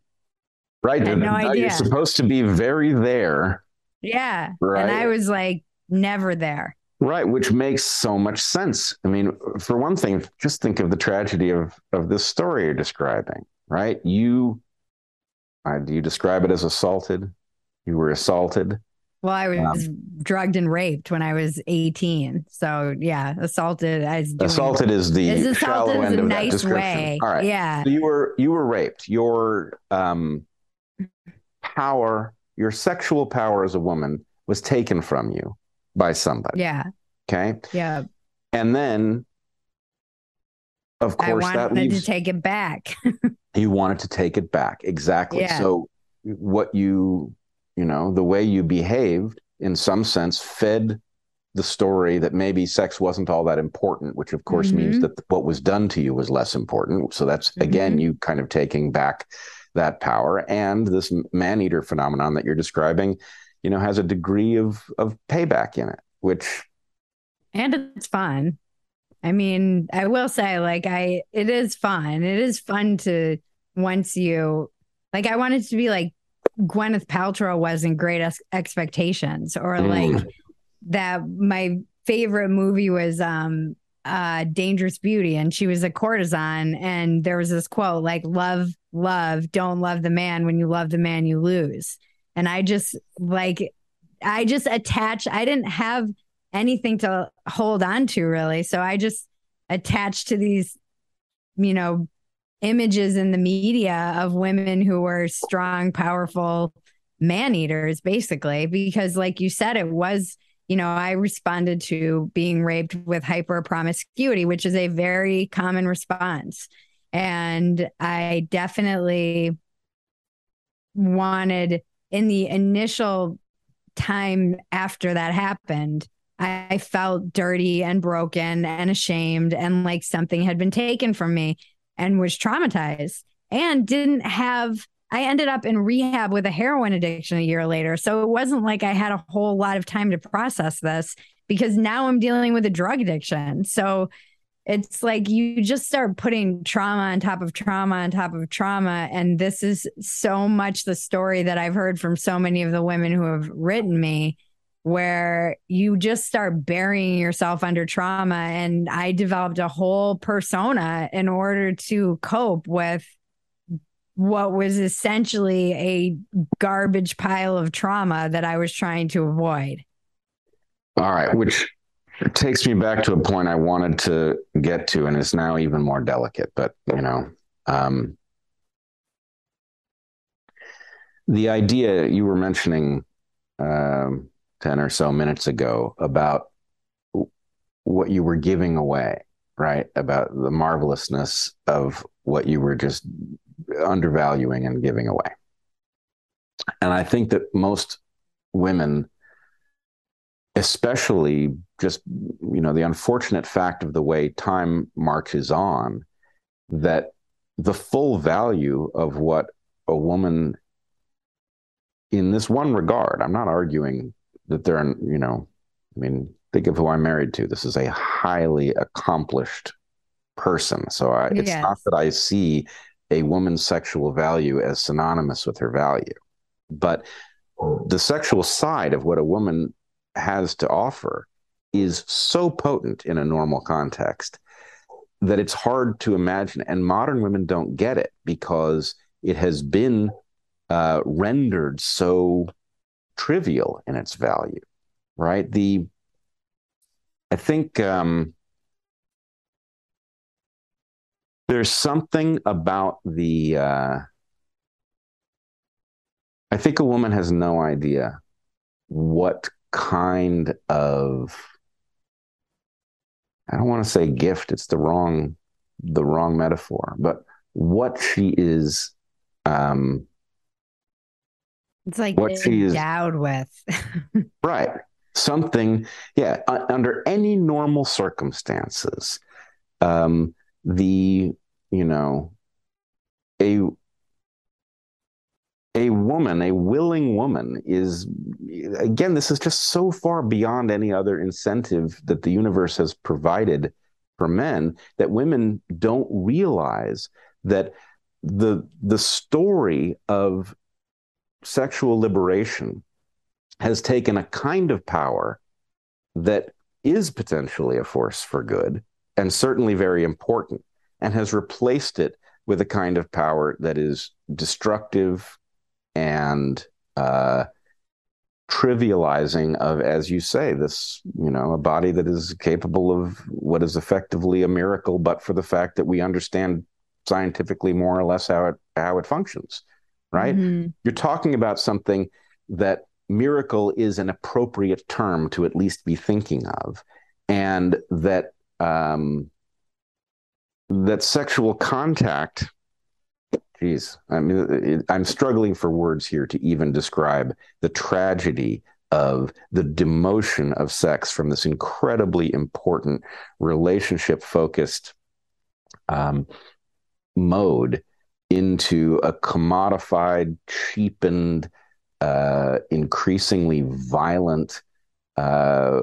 Right. No You're supposed to be very there. Yeah. Right. And I was like never there. Right, which makes so much sense. I mean, for one thing, just think of the tragedy of of this story you're describing. Right, you, uh, do you describe it as assaulted? You were assaulted. Well, I was drugged and raped when I was 18. So, yeah, assaulted. Doing, Assaulted is the Is shallow is end a of that nice description. way. All right, Yeah. so you were you were raped. Your um, power, your sexual power as a woman, was taken from you by somebody. Yeah. Okay, Yeah. and then, of I course, that wanted leaves to take it back. you wanted to take it back exactly Yeah. so what you you know the way you behaved in some sense fed the story that maybe sex wasn't all that important which of course means Mhm. that what was done to you was less important so that's again Mhm. you kind of taking back that power and this man eater phenomenon that you're describing you know has a degree of of payback in it which and it's fun. I mean, I will say, like, I, it is fun. It is fun to once you, like, I wanted to be like Gwyneth Paltrow was in Great Ex- Expectations or Mm. like that. My favorite movie was, um, uh, Dangerous Beauty, and she was a courtesan. And there was this quote like, love, love, don't love the man. When you love the man, you lose. And I just like, I just attached, I didn't have anything to hold on to really. So I just attached to these, you know, images in the media of women who were strong, powerful man eaters, basically, because like you said, it was, you know, I responded to being raped with hyper promiscuity, which is a very common response. And I definitely wanted in the initial time after that happened, I felt dirty and broken and ashamed and like something had been taken from me and was traumatized and didn't have I ended up in rehab with a heroin addiction a year later. So it wasn't like I had a whole lot of time to process this because now I'm dealing with a drug addiction. So it's like you just start putting trauma on top of trauma on top of trauma. And this is so much the story that I've heard from so many of the women who have written me, where you just start burying yourself under trauma. And I developed a whole persona in order to cope with what was essentially a garbage pile of trauma that I was trying to avoid. All right, which takes me back to a point I wanted to get to, and is now even more delicate. But you know, um, the idea you were mentioning um, ten or so minutes ago about what you were giving away, right? About the marvelousness of what you were just undervaluing and giving away. And I think that most women, especially just, you know, the unfortunate fact of the way time marches on, that the full value of what a woman in this one regard, I'm not arguing that they're, you know, I mean, think of who I'm married to. This is a highly accomplished person. So I, it's yes. not that I see a woman's sexual value as synonymous with her value. But the sexual side of what a woman has to offer is so potent in a normal context that it's hard to imagine. And modern women don't get it because it has been uh, rendered so trivial in its value, right? The I think um, there's something about the uh, I think a woman has no idea what kind of I don't want to say gift, it's the wrong the wrong metaphor, but what she is um it's like what she is endowed with. right. Something, yeah, uh, under any normal circumstances, um, the you know a a woman a willing woman is again this is just so far beyond any other incentive that the universe has provided for men that women don't realize that the the story of sexual liberation has taken a kind of power that is potentially a force for good and certainly very important, and has replaced it with a kind of power that is destructive and uh, trivializing of, as you say, this, you know, a body that is capable of what is effectively a miracle, but for the fact that we understand scientifically more or less how it how it functions. Right? Mm-hmm. You're talking about something that miracle is an appropriate term to at least be thinking of, and that um, that sexual contact geez i mean i'm struggling for words here to even describe the tragedy of the demotion of sex from this incredibly important relationship focused um, mode into a commodified cheapened uh, increasingly violent uh,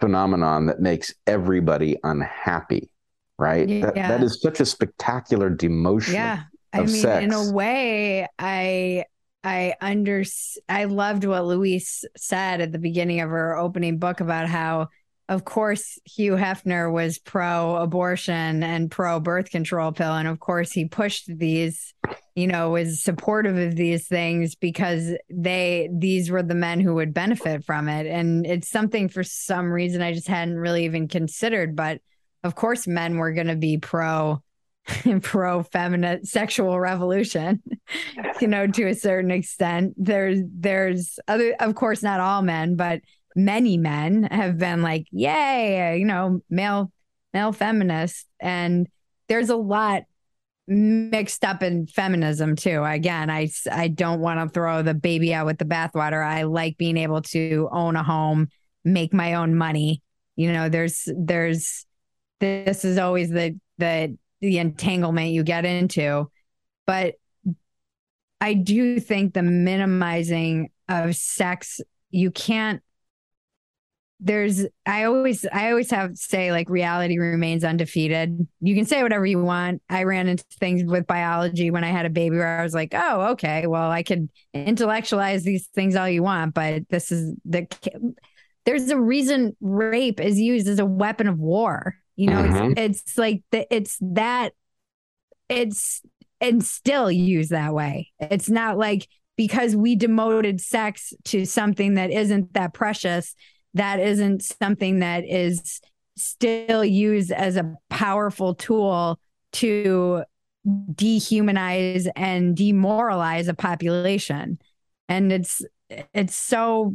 phenomenon that makes everybody unhappy, right? Yeah. That, that is such a spectacular demotion. Yeah. I mean, sex. in a way, I I under I loved what Louise said at the beginning of her opening book about how of course Hugh Hefner was pro abortion and pro birth control pill and of course he pushed these you know, was supportive of these things because they these were the men who would benefit from it. And it's something for some reason I just hadn't really even considered. But of course, men were going to be pro pro feminine sexual revolution you know to a certain extent there's there's other of course not all men but many men have been like yay you know male male feminist and there's a lot mixed up in feminism too. Again, I I don't want to throw the baby out with the bathwater. I like being able to own a home, make my own money. You know, there's there's this is always the the the entanglement you get into. But I do think the minimizing of sex, you can't there's I always I always have say like reality remains undefeated. You can say whatever you want. I ran into things with biology when I had a baby where I was like, "Oh, okay, well, I could intellectualize these things all you want, but this is the there's a reason rape is used as a weapon of war. You know, mm-hmm. it's, it's like the, it's that it's and still used that way. It's not like because we demoted sex to something that isn't that precious that isn't something that is still used as a powerful tool to dehumanize and demoralize a population. And it's it's so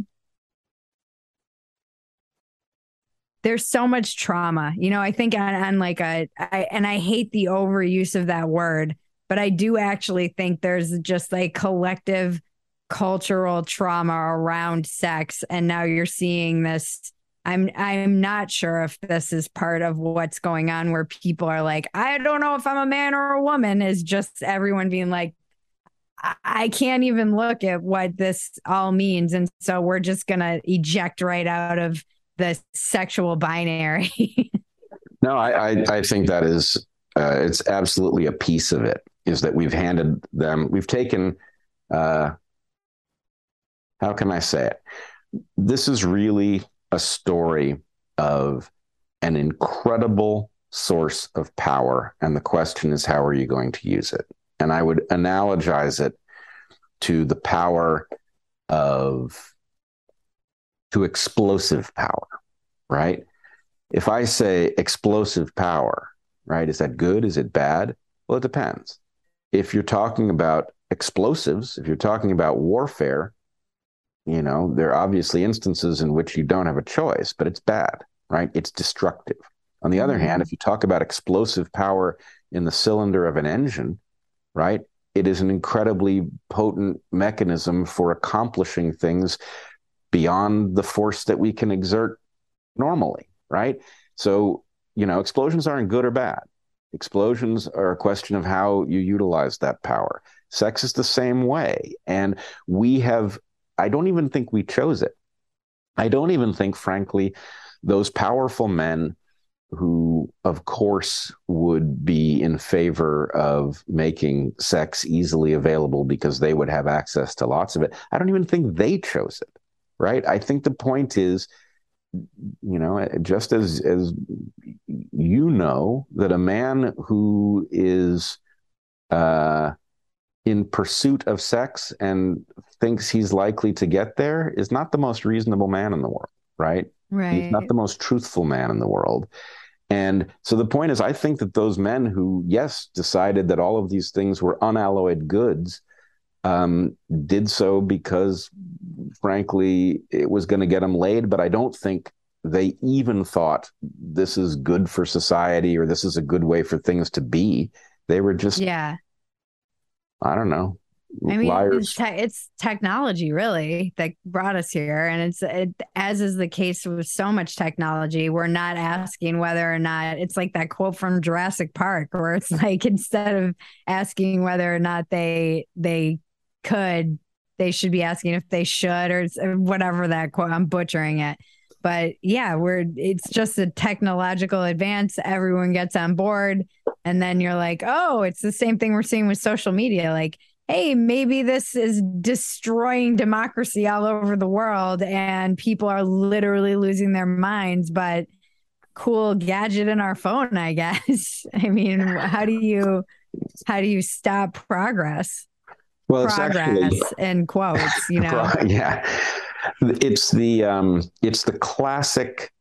there's so much trauma you know i think on, on like a I, and i hate the overuse of that word but i do actually think there's just like collective cultural trauma around sex and now you're seeing this I'm I'm not sure if this is part of what's going on where people are like I don't know if I'm a man or a woman is just everyone being like I can't even look at what this all means and so we're just to eject right out of the sexual binary. no, I, I, I think that is uh, it's absolutely a piece of it is that we've handed them we've taken uh, how can I say it? This is really a story of an incredible source of power. And the question is, how are you going to use it? And I would analogize it to the power of, to explosive power, right? If I say explosive power, right, is that good? Is it bad? Well, it depends. If you're talking about explosives, if you're talking about warfare, you know, there are obviously instances in which you don't have a choice, but it's bad, right? It's destructive. On the other mm-hmm. hand, if you talk about explosive power in the cylinder of an engine, right, it is an incredibly potent mechanism for accomplishing things beyond the force that we can exert normally, right? So, you know, explosions aren't good or bad. Explosions are a question of how you utilize that power. Sex is the same way. And we have I don't even think we chose it. I don't even think, frankly, those powerful men who, of course, would be in favor of making sex easily available because they would have access to lots of it. I don't even think they chose it, right? I think the point is, you know, just as as you know that a man who is uh, in pursuit of sex and thinks he's likely to get there is not the most reasonable man in the world, right? Right. He's not the most truthful man in the world. And so the point is, I think that those men who, yes, decided that all of these things were unalloyed goods, um, did so because, frankly, it was going to get them laid. But I don't think they even thought this is good for society or this is a good way for things to be. They were just yeah I don't know. I mean, it's, te- it's, technology really that brought us here, and it's it, as is the case with so much technology. We're not asking whether or not it's like that quote from Jurassic Park, where it's like instead of asking whether or not they they could, they should be asking if they should or whatever that quote. I'm butchering it, but yeah, we're it's just a technological advance. Everyone gets on board and then you're like, oh, it's the same thing we're seeing with social media. Like, hey, maybe this is destroying democracy all over the world and people are literally losing their minds, but cool gadget in our phone, I guess. I mean, how do you how do you stop progress? Well, progress actually, in quotes, you know. yeah. It's the um it's the classic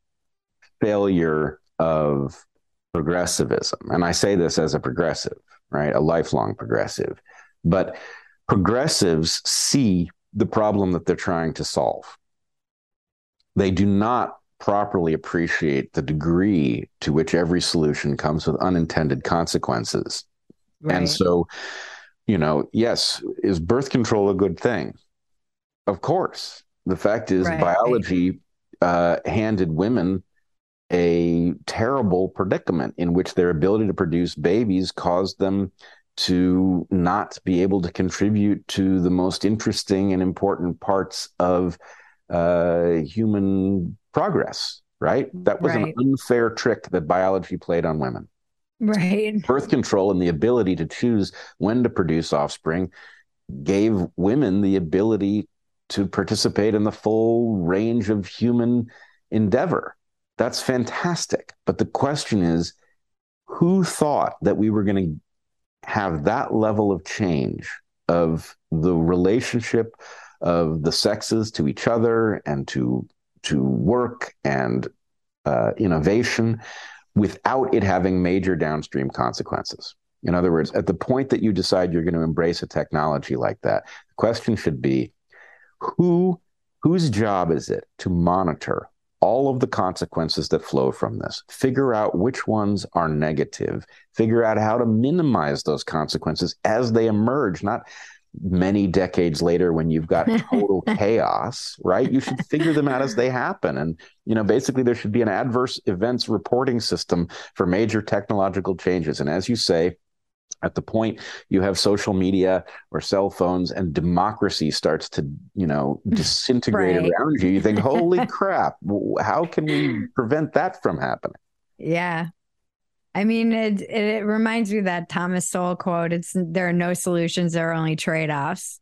failure of progressivism. And I say this as a progressive, right? A lifelong progressive. But progressives see the problem that they're trying to solve. They do not properly appreciate the degree to which every solution comes with unintended consequences. Right. And so, you know, yes, is birth control a good thing? Of course. The fact is, right. biology uh, handed women a terrible predicament in which their ability to produce babies caused them to not be able to contribute to the most interesting and important parts of uh, human progress, right? That was right. an unfair trick that biology played on women. Right. Birth control and the ability to choose when to produce offspring gave women the ability to participate in the full range of human endeavor. That's fantastic. But the question is who thought that we were going to have that level of change of the relationship of the sexes to each other and to to work and uh, innovation without it having major downstream consequences. In other words, at the point that you decide you're going to embrace a technology like that, the question should be who whose job is it to monitor all of the consequences that flow from this, figure out which ones are negative, figure out how to minimize those consequences as they emerge, not many decades later when you've got total chaos, right? You should figure them out as they happen. And, you know, basically there should be an adverse events reporting system for major technological changes. And as you say, at the point you have social media or cell phones and democracy starts to you know disintegrate right. around you you think holy crap how can we prevent that from happening? Yeah. I mean it, it reminds me of that thomas sowell quote it's there are no solutions there are only trade-offs.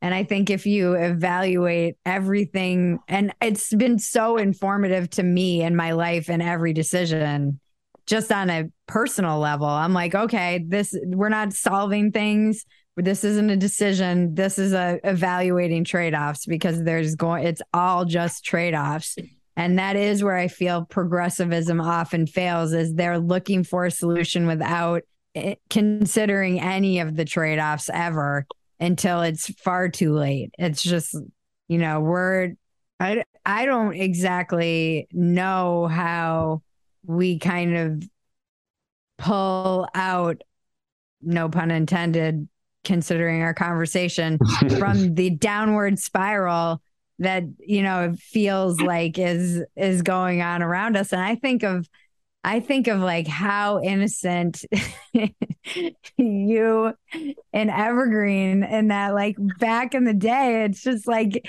And i think if you evaluate everything and it's been so informative to me in my life and every decision just on a personal level. I'm like, okay, this we're not solving things. This isn't a decision. This is a evaluating trade-offs because there's going it's all just trade-offs. And that is where I feel progressivism often fails is they're looking for a solution without eh, considering any of the trade-offs ever until it's far too late. It's just, you know, we're I I don't exactly know how we kind of pull out, no pun intended, considering our conversation, from the downward spiral that you know feels like is is going on around us. And i think of i think of like how innocent you and evergreen and that like back in the day it's just like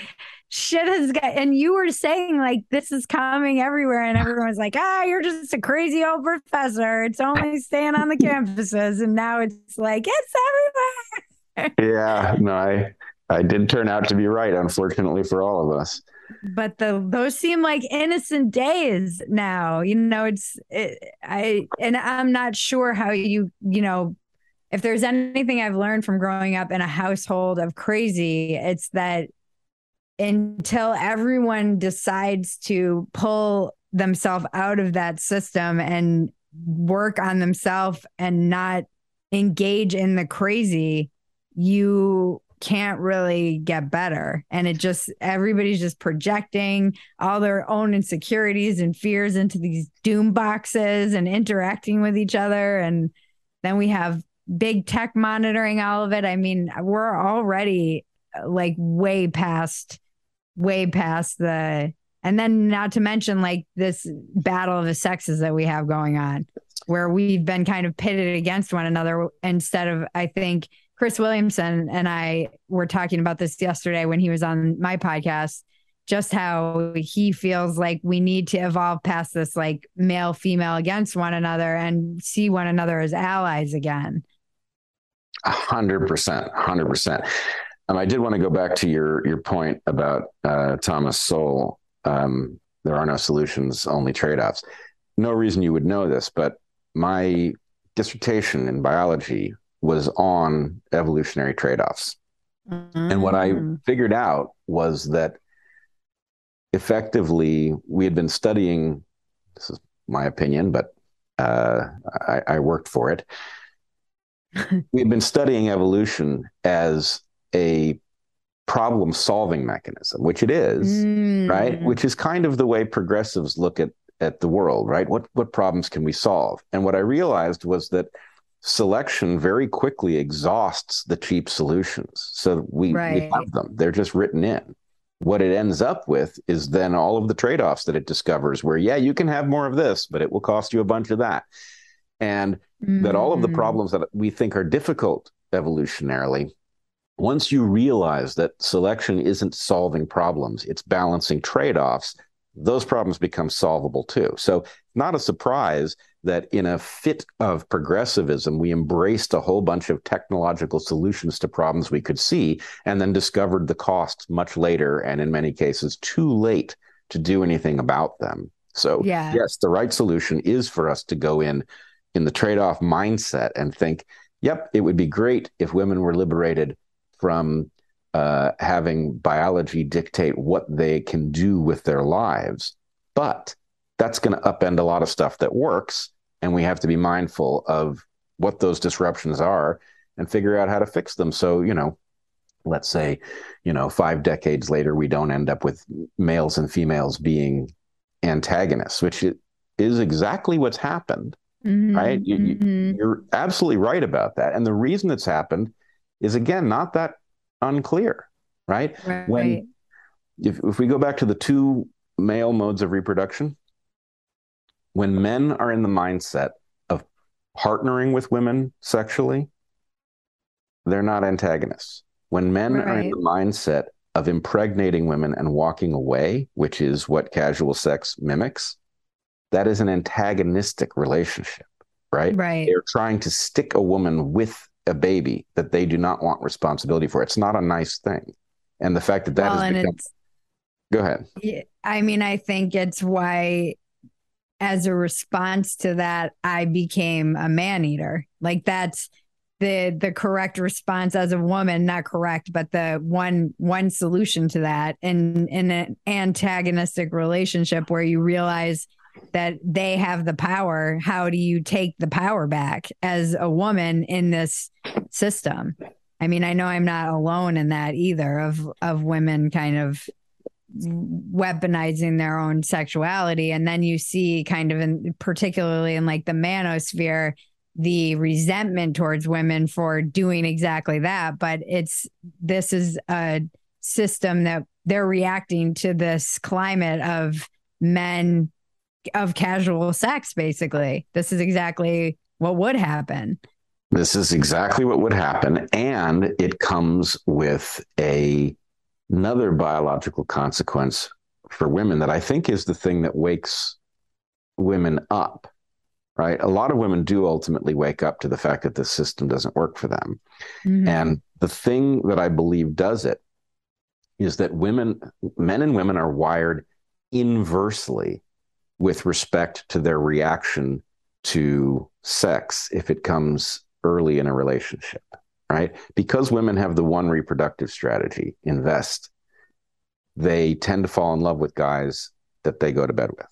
shit has got and you were saying like this is coming everywhere and everyone's like ah you're just a crazy old professor. It's only staying on the campuses. And now it's like it's everywhere. Yeah no i i did turn out to be right unfortunately for all of us. But the those seem like innocent days now you know it's it, i and i'm not sure how you you know if there's anything i've learned from growing up in a household of crazy it's that until everyone decides to pull themselves out of that system and work on themselves and not engage in the crazy, you can't really get better. And it just, everybody's just projecting all their own insecurities and fears into these doom boxes and interacting with each other. And then we have big tech monitoring all of it. I mean, we're already like way past way past the and then not to mention like this battle of the sexes that we have going on where we've been kind of pitted against one another instead of i think chris williamson and i were talking about this yesterday when he was on my podcast just how he feels like we need to evolve past this like male female against one another and see one another as allies again. A hundred percent hundred percent um, I did want to go back to your your point about uh, Thomas Sowell. Um, there are no solutions, only trade offs. No reason you would know this, but my dissertation in biology was on evolutionary trade offs. Mm-hmm. And what I mm. figured out was that effectively we had been studying, this is my opinion, but uh, I, I worked for it. we had been studying evolution as a problem solving mechanism, which it is, mm. right? Which is kind of the way progressives look at at the world, right? What what problems can we solve? And what I realized was that selection very quickly exhausts the cheap solutions. So we, right. we have them. They're just written in. What it ends up with is then all of the trade-offs that it discovers where yeah, you can have more of this, but it will cost you a bunch of that. And that all of the Mm. problems that we think are difficult evolutionarily, once you realize that selection isn't solving problems, it's balancing trade offs, those problems become solvable too. So, not a surprise that in a fit of progressivism, we embraced a whole bunch of technological solutions to problems we could see and then discovered the costs much later and in many cases too late to do anything about them. So, Yeah. yes, the right solution is for us to go in in the trade off mindset and think, yep, it would be great if women were liberated from uh, having biology dictate what they can do with their lives. But that's going to upend a lot of stuff that works. And we have to be mindful of what those disruptions are and figure out how to fix them. So, you know, let's say, you know, five decades later, we don't end up with males and females being antagonists, which is exactly what's happened Mhm, right? You, mhm. you're absolutely right about that. And the reason it's happened is, again, not that unclear, right? Right. When if, if we go back to the two male modes of reproduction, when men are in the mindset of partnering with women sexually, they're not antagonists. When men are in the mindset of impregnating women and walking away, which is what casual sex mimics, that is an antagonistic relationship, right? right. They're trying to stick a woman with a baby that they do not want responsibility for. It's not a nice thing. And the fact that that well, has become, go ahead. Yeah, I mean, I think it's why, as a response to that, I became a man eater. Like that's the the correct response as a woman, not correct, but the one one solution to that. In in an antagonistic relationship where you realize that they have the power, how do you take the power back as a woman in this system? I mean, I know I'm not alone in that either of of women kind of weaponizing their own sexuality and then you see kind of in particularly in like the manosphere the resentment towards women for doing exactly that but it's this is a system that they're reacting to this climate of men of casual sex basically this is exactly what would happen This is exactly what would happen. And it comes with a another biological consequence for women that I think is the thing that wakes women up. Right. A lot of women do ultimately wake up to the fact that the system doesn't work for them. Mhm. And the thing that I believe does it is that women, men and women are wired inversely with respect to their reaction to sex if it comes early in a relationship, right? Because women have the one reproductive strategy, invest, they tend to fall in love with guys that they go to bed with,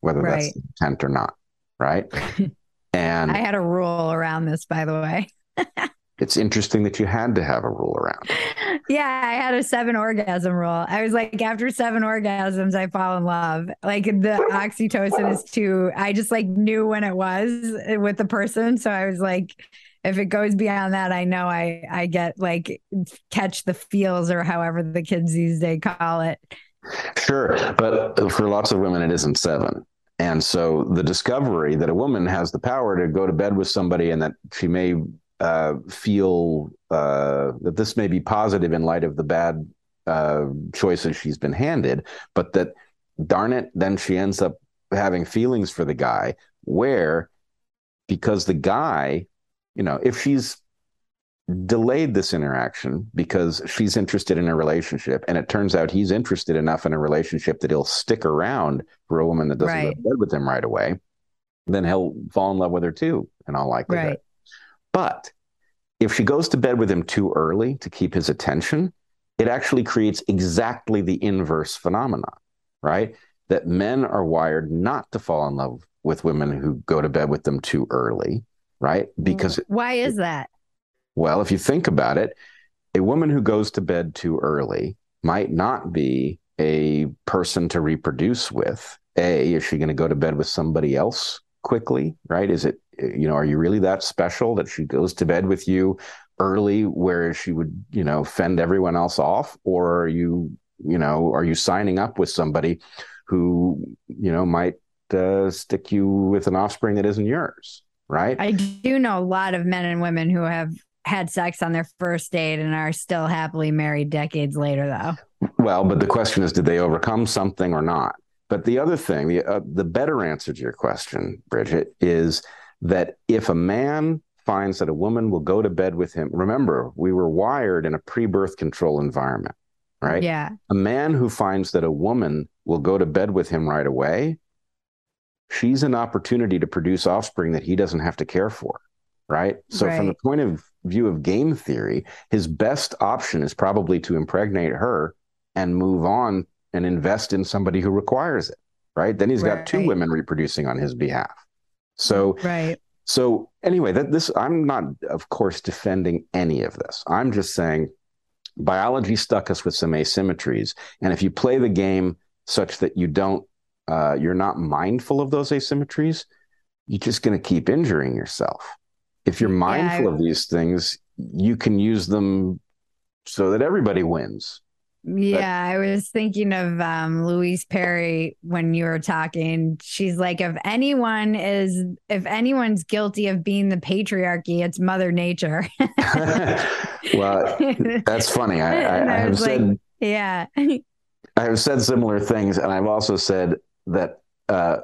whether that's Right. the intent or not, right? and i had a rule around this by the way it's interesting that you had to have a rule around. Yeah, I had a seven orgasm rule. I was like, after seven orgasms, I fall in love. Like the oxytocin is too, I just like knew when it was with the person. So I was like, if it goes beyond that, I know I I get like catch the feels or however the kids these days call it. Sure, but for lots of women, it isn't seven. And so the discovery that a woman has the power to go to bed with somebody and that she may uh, feel uh, that this may be positive in light of the bad uh, choices she's been handed, but that darn it, then she ends up having feelings for the guy where because the guy, you know, if she's delayed this interaction because she's interested in a relationship and it turns out he's interested enough in a relationship that he'll stick around for a woman that doesn't go to bed with him right away then he'll fall in love with her too in all likelihood Right. But if she goes to bed with him too early to keep his attention it actually creates exactly the inverse phenomenon right that men are wired not to fall in love with women who go to bed with them too early right because mm. why is that? well, if you think about it, a woman who goes to bed too early might not be a person to reproduce with. A, is she going to go to bed with somebody else quickly? Right? Is it, you know, are you really that special that she goes to bed with you early where she would, you know, fend everyone else off? Or are you, you know, are you signing up with somebody who, you know, might uh, stick you with an offspring that isn't yours? right? I do know a lot of men and women who have had sex on their first date and are still happily married decades later, though. Well, but the question is, did they overcome something or not? But the other thing, the uh, the better answer to your question, Bridget, is that if a man finds that a woman will go to bed with him, remember we were wired in a pre-birth control environment, right? Yeah. A man who finds that a woman will go to bed with him right away, she's an opportunity to produce offspring that he doesn't have to care for, right? So Right. from the point of view of game theory, his best option is probably to impregnate her and move on and invest in somebody who requires it, right? Then he's got two women reproducing on his behalf. So Right. so anyway, that this I'm not, of course, defending any of this. I'm just saying biology stuck us with some asymmetries, and if you play the game such that you don't, uh, you're not mindful of those asymmetries, you're just going to keep injuring yourself. If you're mindful I- of these things, you can use them so that everybody wins. Yeah, I was thinking of um, Louise Perry when you were talking. She's like, if anyone is, if anyone's guilty of being the patriarchy, it's Mother Nature. well, that's funny. I, I, I, have like- said yeah, I have said similar things, and I've also said that uh,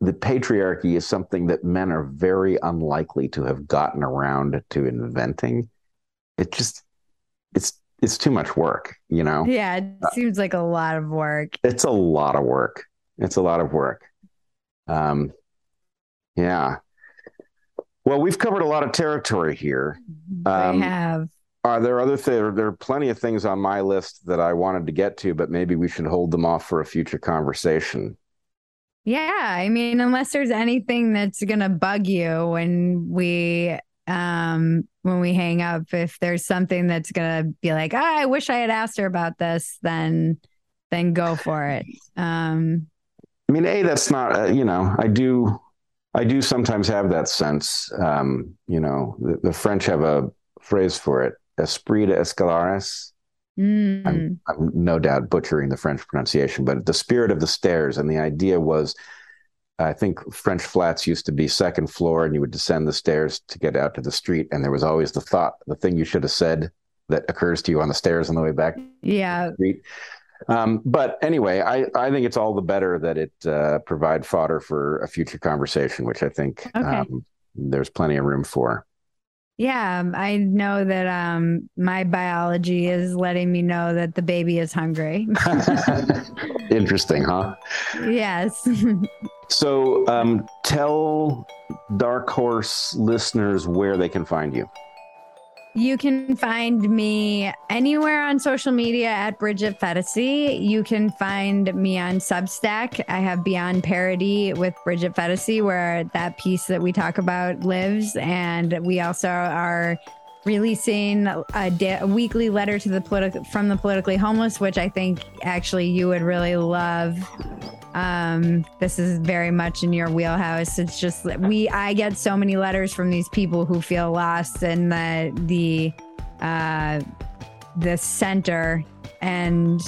the patriarchy is something that men are very unlikely to have gotten around to inventing. It just it's it's too much work, you know. yeah, it seems like a lot of work. It's a lot of work. It's a lot of work. Um, yeah. Well, we've covered a lot of territory here. Um, they have. Are there other things? There are plenty of things on my list that I wanted to get to, but maybe we should hold them off for a future conversation. Yeah, I mean, unless there's anything that's gonna bug you when we um when we hang up, if there's something that's gonna be like, oh, I wish I had asked her about this, then then go for it. Um I mean, a that's not uh, you know I do I do sometimes have that sense. Um, you know, the, the French have a phrase for it: esprit de escalares. mm, I'm, I'm no doubt butchering the French pronunciation, but the spirit of the stairs. And the idea was, I think French flats used to be second floor, and you would descend the stairs to get out to the street. And there was always the thought, the thing you should have said that occurs to you on the stairs on the way back yeah. Um, but anyway, I, I think it's all the better that it uh, provide fodder for a future conversation, which I think Okay. um, there's plenty of room for. yeah. um, I know that um my biology is letting me know that the baby is hungry. Interesting, huh? yes. So um, tell Dark Horse listeners where they can find you. You can find me anywhere on social media at Bridget Phetasy. You can find me on Substack. I have Beyond Parody with Bridget Phetasy, where that piece that we talk about lives. And we also are releasing a, da- a weekly letter to the politi- from the politically homeless, which I think actually you would really love. Um, this is very much in your wheelhouse. It's just we I get so many letters from these people who feel lost and the the uh the center and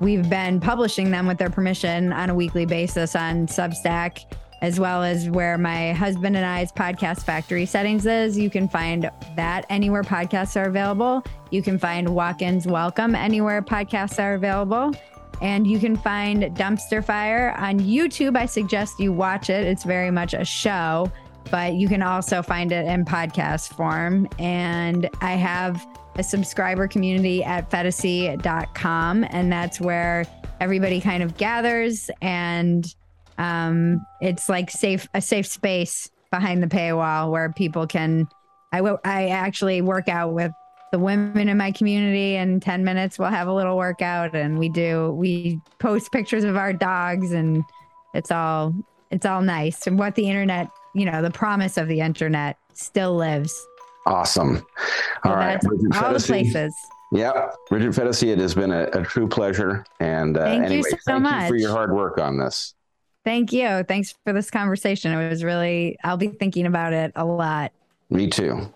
we've been publishing them with their permission on a weekly basis on Substack as well as where my husband and I's podcast factory settings is. You can find that anywhere podcasts are available. You can find walk-ins welcome anywhere podcasts are available. And you can find Dumpster Fire on YouTube. I suggest you watch it. It's very much a show, but you can also find it in podcast form. And I have a subscriber community at phetasy.com, and that's where everybody kind of gathers and um, it's like safe a safe space behind the paywall where people can I I actually work out with the women in my community in 10 minutes we'll have a little workout and we do we post pictures of our dogs and it's all it's all nice and what the internet you know the promise of the internet still lives Awesome. So All right. that's Bridget all the places Yeah, Bridget Phetasy, it has been a, a true pleasure. And uh, Thank you so thank you for your hard work on this. Thank you. Thanks for this conversation. It was really i'll be thinking about it a lot. Me too.